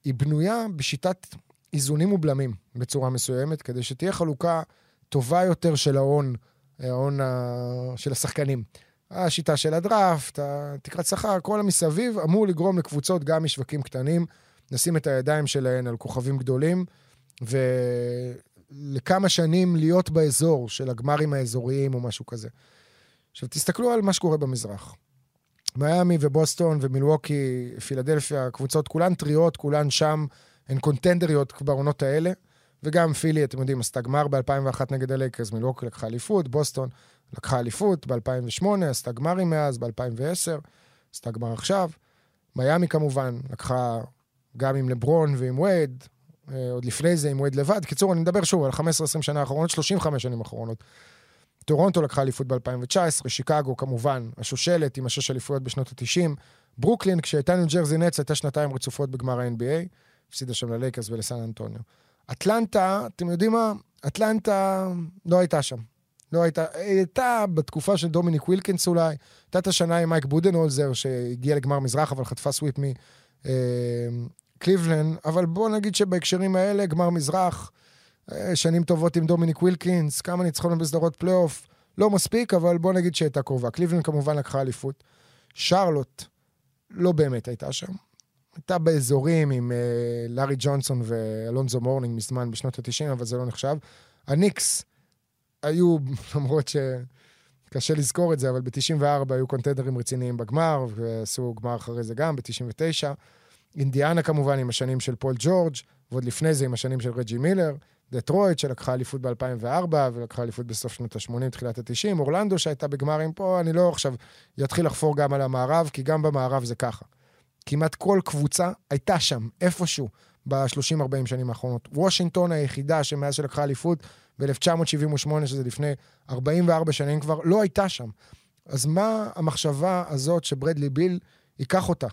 היא בנויה בשיטת איזונים ובלמים בצורה מסוימת, כדי שתהיה חלוקה טובה יותר של ההון, ההון של השחקנים. השיטה של הדראפט, תקרת שכר, כל המסביב אמור לגרום לקבוצות גם משווקים קטנים, לשים את הידיים שלהן על כוכבים גדולים, ולכמה שנים להיות באזור של הגמרים האזוריים או משהו כזה. עכשיו, תסתכלו על מה שקורה במזרח. מיאמי ובוסטון ומילווקי, פילדלפיה, קבוצות כולן טריות, כולן שם, הן קונטנדריות בעונות האלה. וגם פילי, אתם יודעים, עשתה גמר ב-2001 נגד הלייקרס, מילווקי לקחה אליפות, בוסטון לקחה אליפות ב-2008, עשתה גמרים מאז, ב-2010, עשתה גמר עכשיו. מיאמי כמובן, לקחה גם עם לברון ועם וייד, אה, עוד לפני זה עם וייד לבד. קיצור, אני מדבר שוב על 15-20 שנה האחרונות, 35 שנים האחרונות. טורונטו לקחה אליפות ב-2019, שיקגו כמובן, השושלת עם השש אליפויות בשנות ה-90. ברוקלין, כשהייתה ניו ג'רזי נטס, הייתה שנתיים רצופות בגמר ה-NBA, הפסידה שם ללייקרס ולסן אנטוניו. אטלנטה, אתם יודעים מה? אטלנטה לא הייתה שם. לא הייתה, הייתה בתקופה של דומיניק ווילקינס אולי, הייתה את השנה עם מייק בודנהולזר, שהגיע לגמר מזרח, אבל חטפה sweep מקליבלנד, אה, אבל בואו נגיד שבהקשרים האלה, גמר מזרח, אה, שנים טובות עם דומיניק ווילקינס, כמה ניצחונות בסדרות פלייאוף, לא מספיק, אבל בואו נגיד שהייתה קרובה. קליבלנד כמובן לקחה אליפות. שרלוט לא באמת הייתה שם. הייתה באזורים עם אה, לארי ג'ונסון ואלונזו מורנינג מזמן בשנות ה-90, אבל זה לא נחשב. הניקס היו, למרות שקשה לזכור את זה, אבל ב-94 היו קונטנדרים רציניים בגמר, ועשו גמר אחרי זה גם, ב-99. אינדיאנה כמובן עם השנים של פול ג'ורג', ועוד לפני זה עם השנים של רג'י מילר. דטרויט, שלקחה אליפות ב-2004, ולקחה אליפות בסוף שנות ה-80, תחילת ה-90. אורלנדו, שהייתה בגמרים פה, אני לא עכשיו אתחיל לחפור גם על המערב, כי גם במערב זה ככה. כמעט כל קבוצה הייתה שם, איפשהו, ב-30-40 שנים האחרונות. וושינגטון היחידה שמאז שלקחה אליפות ב-1978, שזה לפני 44 שנים כבר, לא הייתה שם. אז מה המחשבה הזאת שברדלי ביל ייקח אותה,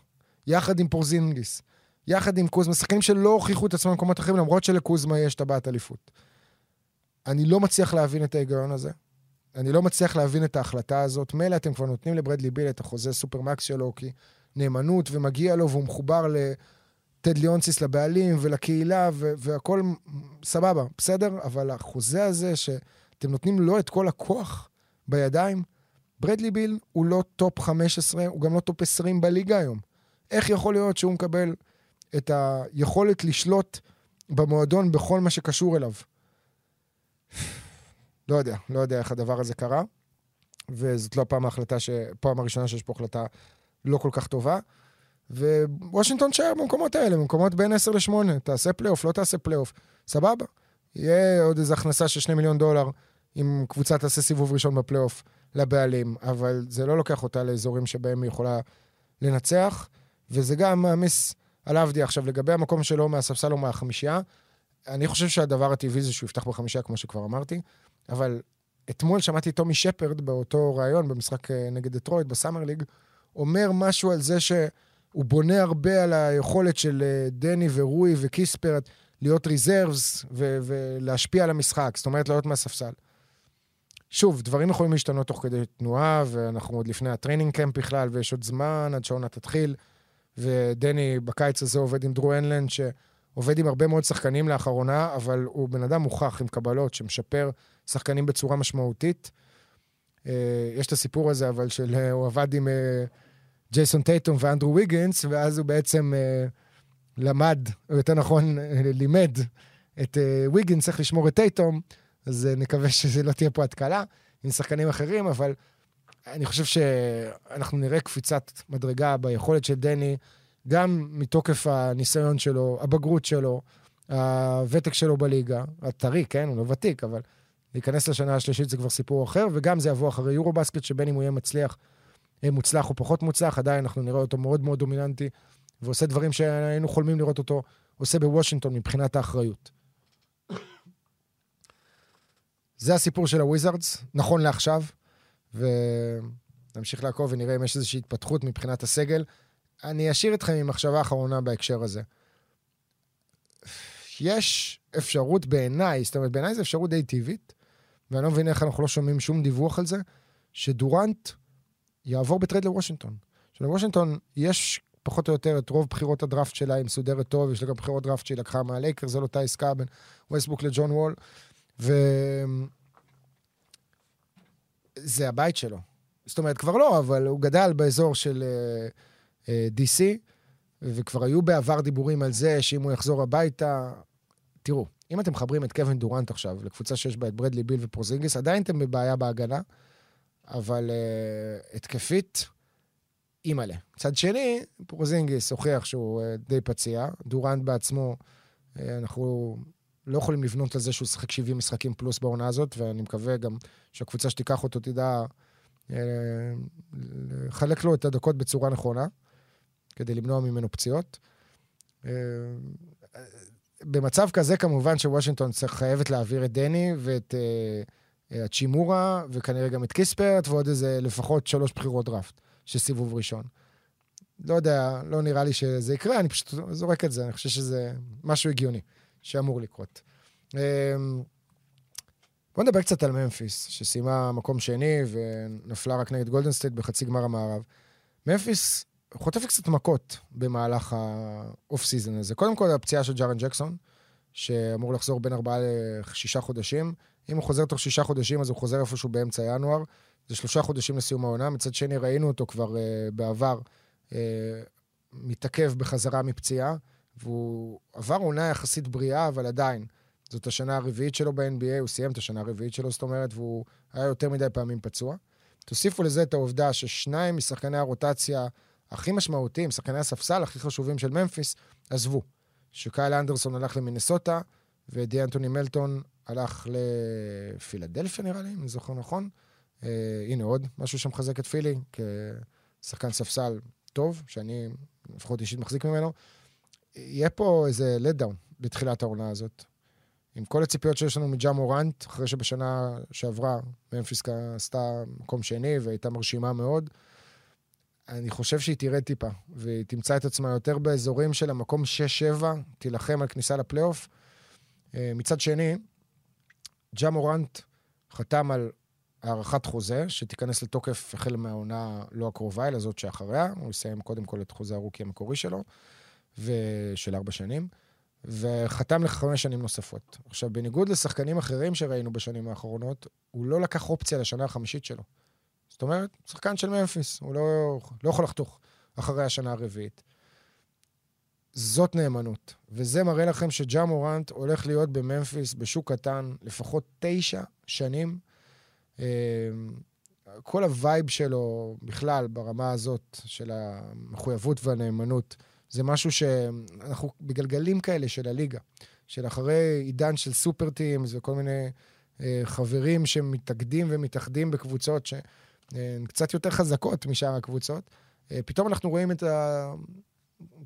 יחד עם פורזינגיס, יחד עם קוזמה, שחקנים שלא הוכיחו את עצמם במקומות אחרים, למרות שלקוזמה יש טבעת אליפות. אני לא מצליח להבין את ההיגיון הזה. אני לא מצליח להבין את ההחלטה הזאת. מילא אתם כבר נותנים לברדלי ביל את החוזה סופרמקס שלו, כי נאמנות ומגיע לו והוא מחובר לטד ליאונסיס, לבעלים ולקהילה והכל סבבה, בסדר? אבל החוזה הזה שאתם נותנים לו את כל הכוח בידיים, ברדלי ביל הוא לא top 15, הוא גם לא top 20 בליגה היום. איך יכול להיות שהוא מקבל את היכולת לשלוט במועדון בכל מה שקשור אליו? לא יודע, לא יודע איך הדבר הזה קרה, וזאת לא הפעם ההחלטה, ש... פעם הראשונה שיש פה החלטה לא כל כך טובה. ווושינגטון תשאר במקומות האלה, במקומות בין 10 ל-8, תעשה פלייאוף, לא תעשה פלייאוף, סבבה. יהיה עוד איזו הכנסה של 2 מיליון דולר אם קבוצה תעשה סיבוב ראשון בפלייאוף לבעלים, אבל זה לא לוקח אותה לאזורים שבהם היא יכולה לנצח, וזה גם מעמיס על עבדי. עכשיו, לגבי המקום שלו מהספסל או מהחמישייה, אני חושב שהדבר הטבעי זה שהוא יפתח בחמישייה, כמו שכבר אמרתי, אבל אתמול שמעתי טומי שפרד באותו ראיון במשחק אה, נגד דטרויט בסאמר ליג, אומר משהו על זה שהוא בונה הרבה על היכולת של אה, דני ורוי וקיספרט להיות reserves ו- ולהשפיע על המשחק, זאת אומרת, לעלות מהספסל. שוב, דברים יכולים להשתנות תוך כדי תנועה, ואנחנו עוד לפני ה training camp בכלל, ויש עוד זמן עד שעונה תתחיל. ודני בקיץ הזה עובד עם דרו הנלן, שעובד עם הרבה מאוד שחקנים לאחרונה, אבל הוא בן אדם מוכח עם קבלות, שמשפר שחקנים בצורה משמעותית. אה, יש את הסיפור הזה, אבל של, אה, הוא עבד עם אה, ג'ייסון טייטום ואנדרו ויגנס, ואז הוא בעצם למד, או יותר נכון, לימד את ויגנס איך לשמור את טייטום, אז נקווה שזה לא תהיה פה התקלה עם שחקנים אחרים, אבל אני חושב שאנחנו נראה קפיצת מדרגה ביכולת של דני, גם מתוקף הניסיון שלו, הבגרות שלו, הוותק שלו בליגה, הטרי, כן, הוא לא ותיק, אבל להיכנס לשנה השלישית זה כבר סיפור אחר, וגם זה יבוא אחרי יורו בסקט, שבין אם הוא יהיה מצליח, יהיה מוצלח או פחות מוצלח, עדיין אנחנו נראה אותו מאוד מאוד דומיננטי, ועושה דברים שהיינו חולמים לראות אותו עושה בוושינגטון מבחינת האחריות. זה הסיפור של הוויזארדס, נכון לעכשיו, ונמשיך לעקוב ונראה אם יש איזושהי התפתחות מבחינת הסגל. אני אשאיר אתכם עם מחשבה אחרונה בהקשר הזה. יש אפשרות בעיניי, זאת אומרת, בעיניי זו אפשרות די טבעית, ואני לא מבין איך אנחנו לא שומעים שום דיווח על זה, שדורנט יעבור ב trade לוושינגטון. עכשיו, לוושינגטון יש פחות או יותר את רוב בחירות הדראפט שלה, היא מסודרת טוב, יש לה גם בחירות דראפט שהיא לקחה מהלייקרס, לא אותה עסקה בין ווסטבוק לג'ון וול, וזה הבית שלו. זאת אומרת, כבר לא, אבל הוא גדל באזור של אה, אה, DC, וכבר היו בעבר דיבורים על זה שאם הוא יחזור הביתה... תראו, אם אתם מחברים את קווין דורנט עכשיו לקבוצה שיש בה את ברדלי ביל ופורזינגיס, עדיין אתם בבעיה בהגנה, אבל אה, התקפית, אימא'לה. מצד שני, פורזינגיס הוכיח שהוא אה, די פציע, דורנט בעצמו, אה, אנחנו לא יכולים לבנות על זה שהוא ישחק 70 משחקים פלוס בעונה הזאת, ואני מקווה גם שהקבוצה שתיקח אותו תדע אה, לחלק לו את הדקות בצורה נכונה, כדי למנוע ממנו פציעות. Uh, במצב כזה, כמובן שוושינגטון חייבת להעביר את דני ואת uh, האצ'ימורה, וכנראה גם את קיספרט, ועוד איזה לפחות שלוש בחירות דראפט של סיבוב ראשון. לא יודע, לא נראה לי שזה יקרה, אני פשוט זורק את זה, אני חושב שזה משהו הגיוני שאמור לקרות. Um, בואו נדבר קצת על ממפיס, שסיימה מקום שני ונפלה רק נגד גולדנסטייט בחצי גמר המערב. ממפיס חוטף קצת מכות במהלך האוף סיזון הזה. קודם כל, הפציעה של ג'ארן ג'קסון, שאמור לחזור בין ארבעה לשישה חודשים. אם הוא חוזר תוך שישה חודשים, אז הוא חוזר איפשהו באמצע ינואר. זה שלושה חודשים לסיום העונה. מצד שני, ראינו אותו כבר uh, בעבר uh, מתעכב בחזרה מפציעה, והוא עבר עונה יחסית בריאה, אבל עדיין, זאת השנה הרביעית שלו ב-NBA, הוא סיים את השנה הרביעית שלו, זאת אומרת, והוא היה יותר מדי פעמים פצוע. תוסיפו לזה את העובדה ששניים משחקני הרוטציה הכי משמעותיים, שחקני הספסל הכי חשובים של ממפיס, עזבו. שקייל אנדרסון הלך למינסוטה, ודי אנטוני מלטון הלך לפילדלפיה, נראה לי, אם אני זוכר נכון. Uh, הנה עוד משהו שמחזק את פילי, כשחקן ספסל טוב, שאני לפחות אישית מחזיק ממנו. יהיה פה איזה לטדאון בתחילת העונה הזאת. עם כל הציפיות שיש לנו מג'ה מורנט, אחרי שבשנה שעברה ממפיסקה עשתה מקום שני והייתה מרשימה מאוד, אני חושב שהיא תרד טיפה, והיא תמצא את עצמה יותר באזורים של המקום 6-7, תילחם על כניסה לפלייאוף. אה, מצד שני, ג'ה מורנט חתם על הארכת חוזה, שתיכנס לתוקף החל מהעונה לא הקרובה, אלא זאת שאחריה. הוא יסיים קודם כל את חוזה הרוקי המקורי שלו, ושל ארבע שנים, וחתם לחמש שנים נוספות. עכשיו, בניגוד לשחקנים אחרים שראינו בשנים האחרונות, הוא לא לקח אופציה לשנה החמישית שלו. אומרת, שחקן של ממפיס, הוא לא, לא יכול לחתוך אחרי השנה הרביעית. זאת נאמנות, וזה מראה לכם שג'ה מורנט הולך להיות בממפיס בשוק קטן לפחות תשע שנים. אה, כל ה vibe שלו בכלל ברמה הזאת של המחויבות והנאמנות, זה משהו שאנחנו בגלגלים כאלה של הליגה, של אחרי עידן של super teams וכל מיני אה, חברים שמתאגדים ומתאחדים בקבוצות ש... הן קצת יותר חזקות משאר הקבוצות. אה, פתאום אנחנו רואים את ה...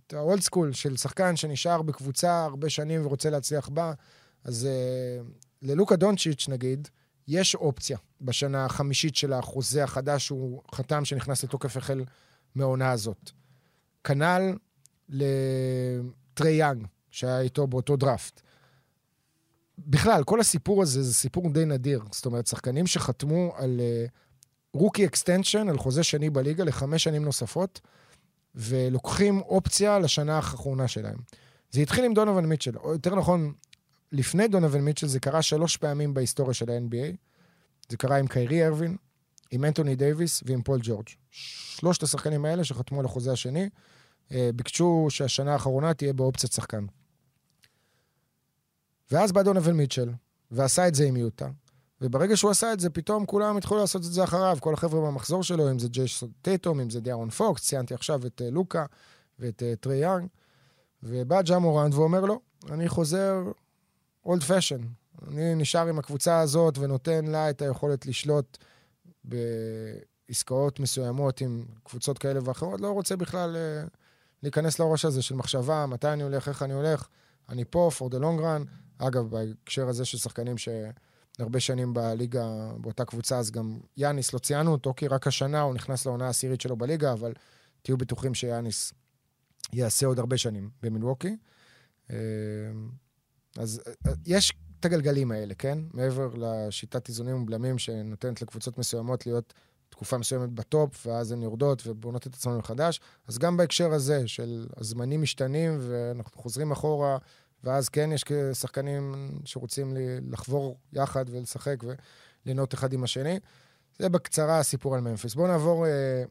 את ה old school של שחקן שנשאר בקבוצה הרבה שנים ורוצה להצליח בה, אז uh, ללוקה דונצ'יץ', נגיד, יש אופציה בשנה החמישית של החוזה החדש שהוא חתם, שנכנס לתוקף החל מהעונה הזאת. כנ"ל לטרי יאנג, שהיה איתו באותו דראפט. בכלל, כל הסיפור הזה זה סיפור די נדיר. זאת אומרת, שחקנים שחתמו על uh, rookie extension על חוזה שני בליגה לחמש שנים נוספות, ולוקחים אופציה לשנה האחרונה שלהם. זה התחיל עם דונובן מיטשל, או יותר נכון, לפני דונובן מיטשל זה קרה שלוש פעמים בהיסטוריה של ה-NBA. זה קרה עם קיירי אירווינג, עם אנטוני דייוויס ועם פול ג'ורג'. שלושת השחקנים האלה שחתמו על החוזה השני, אה, ביקשו שהשנה האחרונה תהיה באופציית שחקן. ואז בא דונובן מיטשל, ועשה את זה עם יוטה, וברגע שהוא עשה את זה, פתאום כולם התחילו לעשות את זה אחריו, כל החבר'ה במחזור שלו, אם זה ג'ייסון טייטום, אם זה דיארון פוקס, ציינתי עכשיו את uh, לוקה ואת uh, טרי יאנג, ובא ג'ה מורנט ואומר לו, אני חוזר אולד פשן, אני נשאר עם הקבוצה הזאת ונותן לה את היכולת לשלוט בעסקאות מסוימות עם קבוצות כאלה ואחרות, לא רוצה בכלל uh, להיכנס לראש הזה של מחשבה, מתי אני הולך, איך אני הולך, אני פה, for the long run. אגב, בהקשר הזה של שחקנים ש... הרבה שנים בליגה, באותה קבוצה, אז גם יאניס, לא ציינו אותו, כי רק השנה הוא נכנס לעונה העשירית שלו בליגה, אבל תהיו בטוחים שיאניס יעשה עוד הרבה שנים במילווקי. אה, אז אה, יש את הגלגלים האלה, כן? מעבר לשיטת איזונים ובלמים שנותנת לקבוצות מסוימות להיות תקופה מסוימת בטופ, ואז הן יורדות ובונות את עצמן מחדש. אז גם בהקשר הזה של הזמנים משתנים ואנחנו חוזרים אחורה, ואז כן יש שחקנים שרוצים לחבור יחד ולשחק וליהנות אחד עם השני. זה בקצרה הסיפור על ממפיס. בואו נעבור אה,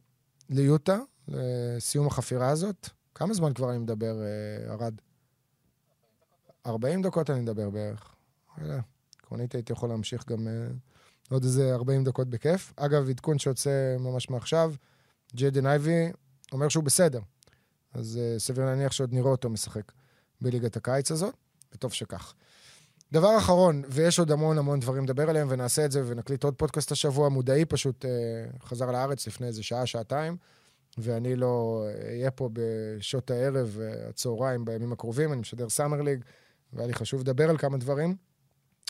ליוטה, לסיום החפירה הזאת. כמה זמן כבר אני מדבר, אה, ארד? 40 דקות אני מדבר בערך. עקרונית הייתי יכול להמשיך גם אה, עוד איזה 40 דקות בכיף. אגב, עדכון שיוצא ממש מעכשיו, ג'יידן אייבי אומר שהוא בסדר. אז uh, סביר להניח שעוד נראה אותו משחק בליגת הקיץ הזאת, וטוב שכך. דבר אחרון, ויש עוד המון המון דברים לדבר עליהם, ונעשה את זה ונקליט עוד פודקאסט השבוע. מודעי פשוט uh, חזר לארץ לפני איזה שעה, שעתיים, ואני לא אהיה פה בשעות הערב, הצהריים, בימים הקרובים, אני משדר summer league, והיה לי חשוב לדבר על כמה דברים,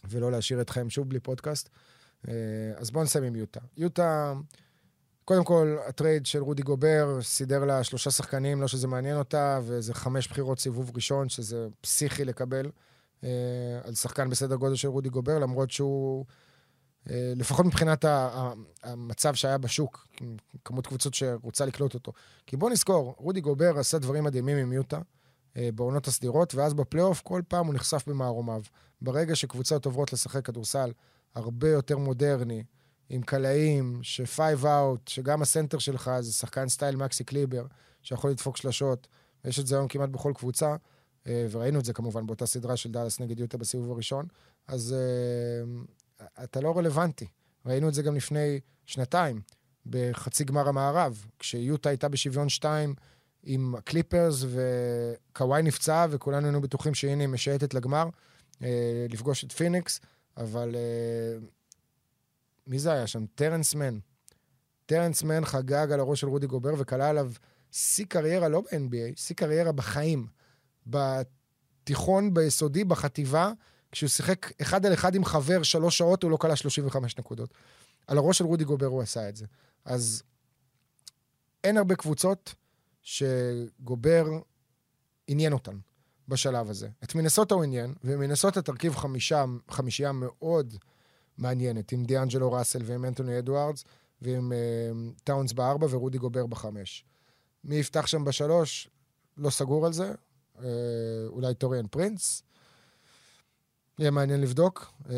ולא להשאיר אתכם שוב בלי פודקאסט. אה, אז בואו נסיים עם יוטה. יוטה, קודם כל, הטרייד של רודי גובר סידר לה שלושה שחקנים, לא שזה מעניין אותה, וזה חמש בחירות סיבוב ראשון, שזה פסיכי לקבל אה, על שחקן בסדר גודל של רודי גובר, למרות שהוא, אה, לפחות מבחינת המצב שהיה בשוק, כמות קבוצות שרוצה לקלוט אותו. כי בואו נזכור, רודי גובר עשה דברים מדהימים עם יוטה. בעונות הסדירות, ואז בפלייאוף כל פעם הוא נחשף במערומיו. ברגע שקבוצות עוברות לשחק כדורסל הרבה יותר מודרני, עם קלעים, ש-five out, שגם הסנטר שלך זה שחקן style מקסי קליבר, שיכול לדפוק שלשות, ויש את זה היום כמעט בכל קבוצה, אה, וראינו את זה כמובן באותה סדרה של דאלאס נגד יוטה בסיבוב הראשון, אז uh, אתה לא רלוונטי. ראינו את זה גם לפני שנתיים, בחצי גמר המערב, כשיוטה הייתה בשוויון שתיים עם הקליפרס, וקוואי נפצע, וכולנו היינו בטוחים שהנה היא משייטת לגמר, uh, לפגוש את פיניקס. אבל מי זה היה שם? טרנס מן. טרנס מן חגג על הראש של רודי גובר וקלע עליו שיא קריירה, לא ב-NBA, שיא קריירה בחיים. בתיכון, ביסודי, בחטיבה, כשהוא שיחק אחד על אחד עם חבר שלוש שעות, הוא לא כלה 35 נקודות. על הראש של רודי גובר הוא עשה את זה. אז אין הרבה קבוצות שגובר עניין אותן. בשלב הזה. את מנסוטה הוא עניין, ומנסוטה תרכיב חמישה, חמישייה מאוד מעניינת, עם דיאנג'לו ראסל ועם אנטוני אדוארדס, ועם uh, טאונס בארבע ורודי גובר בחמש. מי יפתח שם בשלוש? לא סגור על זה. Uh, אולי טוריאן פרינס. יהיה מעניין לבדוק. Uh,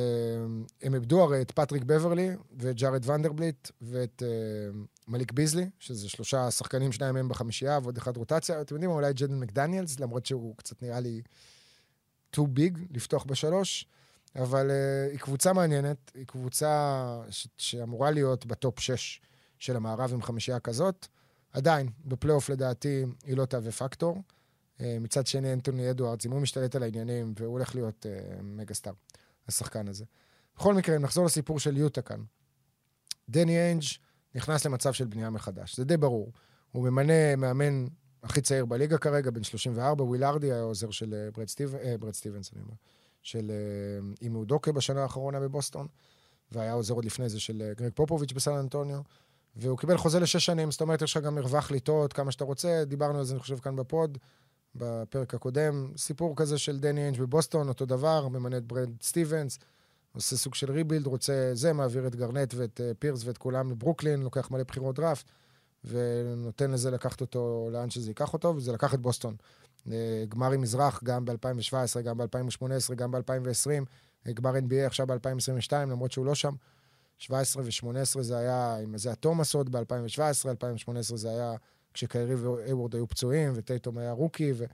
הם איבדו הרי את פטריק בברלי ואת ג'ארד ונדרבילט ואת uh, מליק ביזלי, שזה שלושה שחקנים, שניים מהם בחמישייה ועוד אחד רוטציה. אתם יודעים, אולי ג'דן מקדניאלס, למרות שהוא קצת נראה לי too big לפתוח בשלוש, אבל uh, היא קבוצה מעניינת, היא קבוצה ש- שאמורה להיות בטופ שש של המערב עם חמישייה כזאת. עדיין, בפלייאוף לדעתי היא לא תהווה פקטור. Uh, מצד שני, אנטוני אדוארדס, אם הוא משתלט על העניינים, והוא הולך להיות uh, mega star, השחקן הזה. בכל מקרה, אם נחזור לסיפור של יוטה כאן. דני איינג' נכנס למצב של בנייה מחדש. זה די ברור. הוא ממנה מאמן הכי צעיר בליגה כרגע, בן 34, וויל ארדי היה עוזר של אה, ברד, סטיב... אה, ברד סטיבנס, אני אומר, של אה, אימה אודוקה בשנה האחרונה בבוסטון, והיה עוזר עוד לפני זה של גרג פופוביץ' בסן אנטוניו, והוא קיבל חוזה לשש שנים, זאת אומרת, יש לך גם מרווח לטעות כמה שאתה רוצה, דיברנו על זה, אני חושב, כאן ב pod, בפרק הקודם, סיפור כזה של דני אינג' בבוסטון, אותו דבר, ממנה את ברד סטיבנס, עושה סוג של rebuild, רוצה זה, מעביר את גארנט ואת uh, פירס ואת כולם לברוקלין, לוקח מלא בחירות דראפט, ונותן לזה לקחת אותו לאן שזה ייקח אותו, וזה לקח את בוסטון. גמר המזרח, גם ב-2017, גם ב-2018, גם ב-2020, uh, גמר NBA עכשיו ב-2022, למרות שהוא לא שם. 17 ו-18 זה היה עם איזה התומאס עוד ב-2017, 2018 זה היה כשקיירי ואיוורד היו פצועים, וטייטום היה רוקי, ו...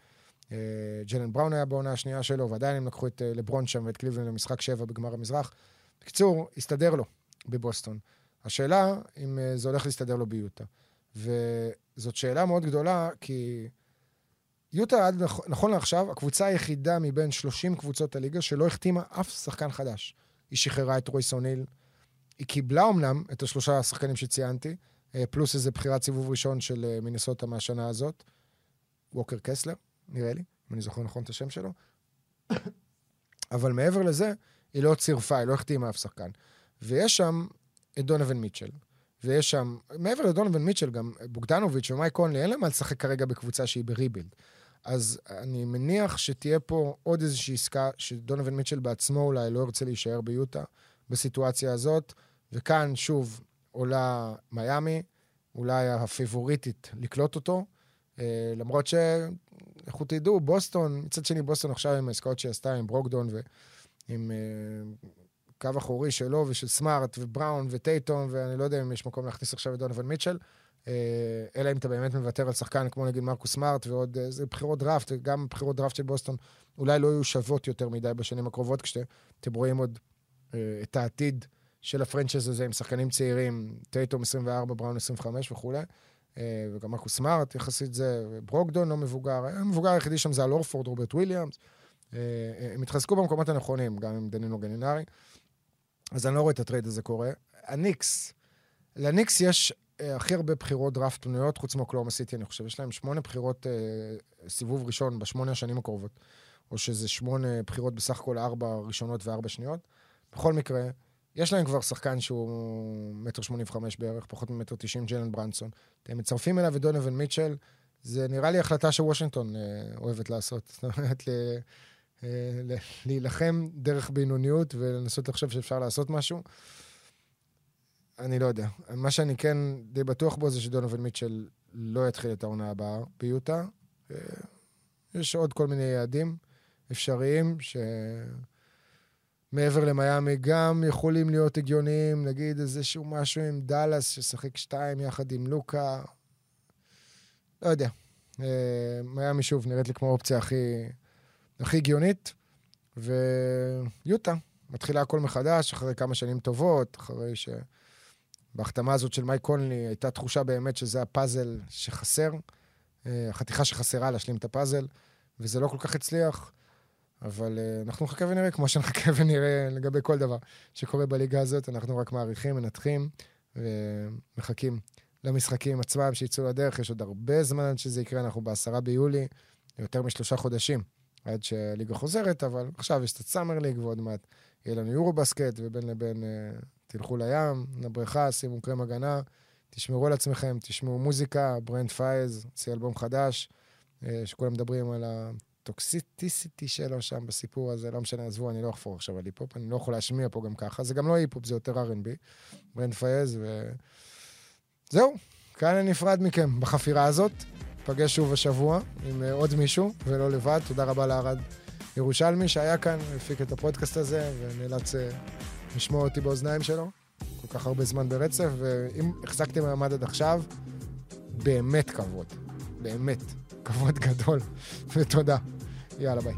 אה, ג'לן בראון היה בעונה השנייה שלו, ועדיין הם לקחו את אה, לברון שם ואת קליבלין למשחק שבע בגמר המזרח. בקיצור, הסתדר לו בבוסטון. השאלה אם אה, זה הולך להסתדר לו ביוטה. וזאת שאלה מאוד גדולה, כי יוטה עד נכון לעכשיו, הקבוצה היחידה מבין 30 קבוצות הליגה שלא החתימה אף שחקן חדש. היא שחררה את רויס אוניל, היא קיבלה אמנם את השלושה השחקנים שציינתי, פלוס איזה בחירת סיבוב ראשון של מינסוטה מהשנה הזאת, ווקר קסלר, נראה לי, אם אני זוכר נכון את השם שלו. אבל מעבר לזה, היא לא צירפה, היא לא החתימה אף שחקן. ויש שם את דונובין מיטשל, ויש שם, מעבר לדונובין מיטשל, גם בוגדנוביץ' ומייק קונלי, אין להם מה לשחק כרגע בקבוצה שהיא בריבילד. אז אני מניח שתהיה פה עוד איזושהי עסקה שדונובין מיטשל בעצמו אולי לא ירצה להישאר ביוטה בסיטואציה הזאת, וכאן שוב עולה מיאמי, אולי הפיבוריטית לקלוט אותו, אה, למרות ש... לכו תדעו, בוסטון, מצד שני בוסטון עכשיו עם העסקאות שהיא עשתה עם ברוקדון ועם אה, קו אחורי שלו ושל סמארט ובראון וטייטום, ואני לא יודע אם יש מקום להכניס עכשיו את דונובל מיטשל, אלא אם אתה באמת מוותר על שחקן כמו נגיד מרקוס סמארט ועוד איזה בחירות דראפט, גם בחירות דראפט של בוסטון אולי לא יהיו שוות יותר מדי בשנים הקרובות, כשאתם רואים עוד את העתיד של ה franchise הזה עם שחקנים צעירים, טייטום 24, בראון 25 וכולי. אה, וגם מרקוס סמארט יחסית זה, ברוקדון לא מבוגר, המבוגר היחידי שם זה אל הורפורד, רוברט וויליאמס. אה, אה, הם התחזקו במקומות הנכונים, גם עם דנילו גלינארי. אז אני לא רואה את הטרייד הזה קורה. הניקס, לניקס יש הכי הרבה בחירות דראפט פנויות, חוץ מאוקלאומה סיטי, אני חושב. יש להם שמונה בחירות סיבוב ראשון בשמונה השנים הקרובות, או שזה שמונה בחירות בסך הכל ארבע ראשונות וארבע שניות. בכל מקרה, יש להם כבר שחקן שהוא מטר שמונים וחמש בערך, פחות ממטר תשעים, ג'לן ברנסון. אתם מצרפים אליו את דונובין מיטשל, זה נראה לי החלטה שוושינגטון אה, אוהבת לעשות. זאת אומרת, ל, אה, להילחם דרך בינוניות ולנסות לחשוב שאפשר לעשות משהו. אני לא יודע. מה שאני כן די בטוח בו זה שדונובין מיטשל לא יתחיל את העונה הבאה ביוטה. אה, יש עוד כל מיני יעדים אפשריים ש... מעבר למיאמי גם יכולים להיות הגיוניים, נגיד איזשהו משהו עם דאלאס ששחק שתיים יחד עם לוקה. לא יודע. אה, מיאמי שוב נראית לי כמו האופציה הכי, הכי הגיונית. ויוטה, מתחילה הכל מחדש אחרי כמה שנים טובות, אחרי שבהחתמה הזאת של מייק קונלי הייתה תחושה באמת שזה הפאזל שחסר, אה, החתיכה שחסרה להשלים את הפאזל, וזה לא כל כך הצליח. אבל uh, אנחנו נחכה ונראה, כמו שנחכה ונראה לגבי כל דבר שקורה בליגה הזאת, אנחנו רק מעריכים, מנתחים ומחכים למשחקים עצמם שיצאו לדרך. יש עוד הרבה זמן עד שזה יקרה, אנחנו בעשרה ביולי, יותר משלושה חודשים עד שהליגה חוזרת, אבל עכשיו יש את ה summer league ועוד מעט יהיה לנו יורובאסקט, ובין לבין uh, תלכו לים, לבריכה, שימו קרם הגנה, תשמרו על עצמכם, תשמעו מוזיקה, Brent Faiyaz, הוציא אלבום חדש, uh, שכולם מדברים על. ה toxicity שלו שם בסיפור הזה, לא משנה, עזבו, אני לא אחפור עכשיו על היפ-הופ, אני לא יכול להשמיע פה גם ככה, זה גם לא היפ-הופ, זה יותר R&B, Brent Faiyaz, ו... זהו, כאן אני נפרד מכם בחפירה הזאת. נפגש שוב השבוע עם uh, עוד מישהו, ולא לבד. תודה רבה לארד ירושלמי שהיה כאן, הפיק את הפודקאסט הזה, ונאלץ uh, לשמוע אותי באוזניים שלו כל כך הרבה זמן ברצף, ואם החזקתם מעמד עד עכשיו, באמת כבוד. באמת. כבוד גדול, ותודה. יאללה, ביי.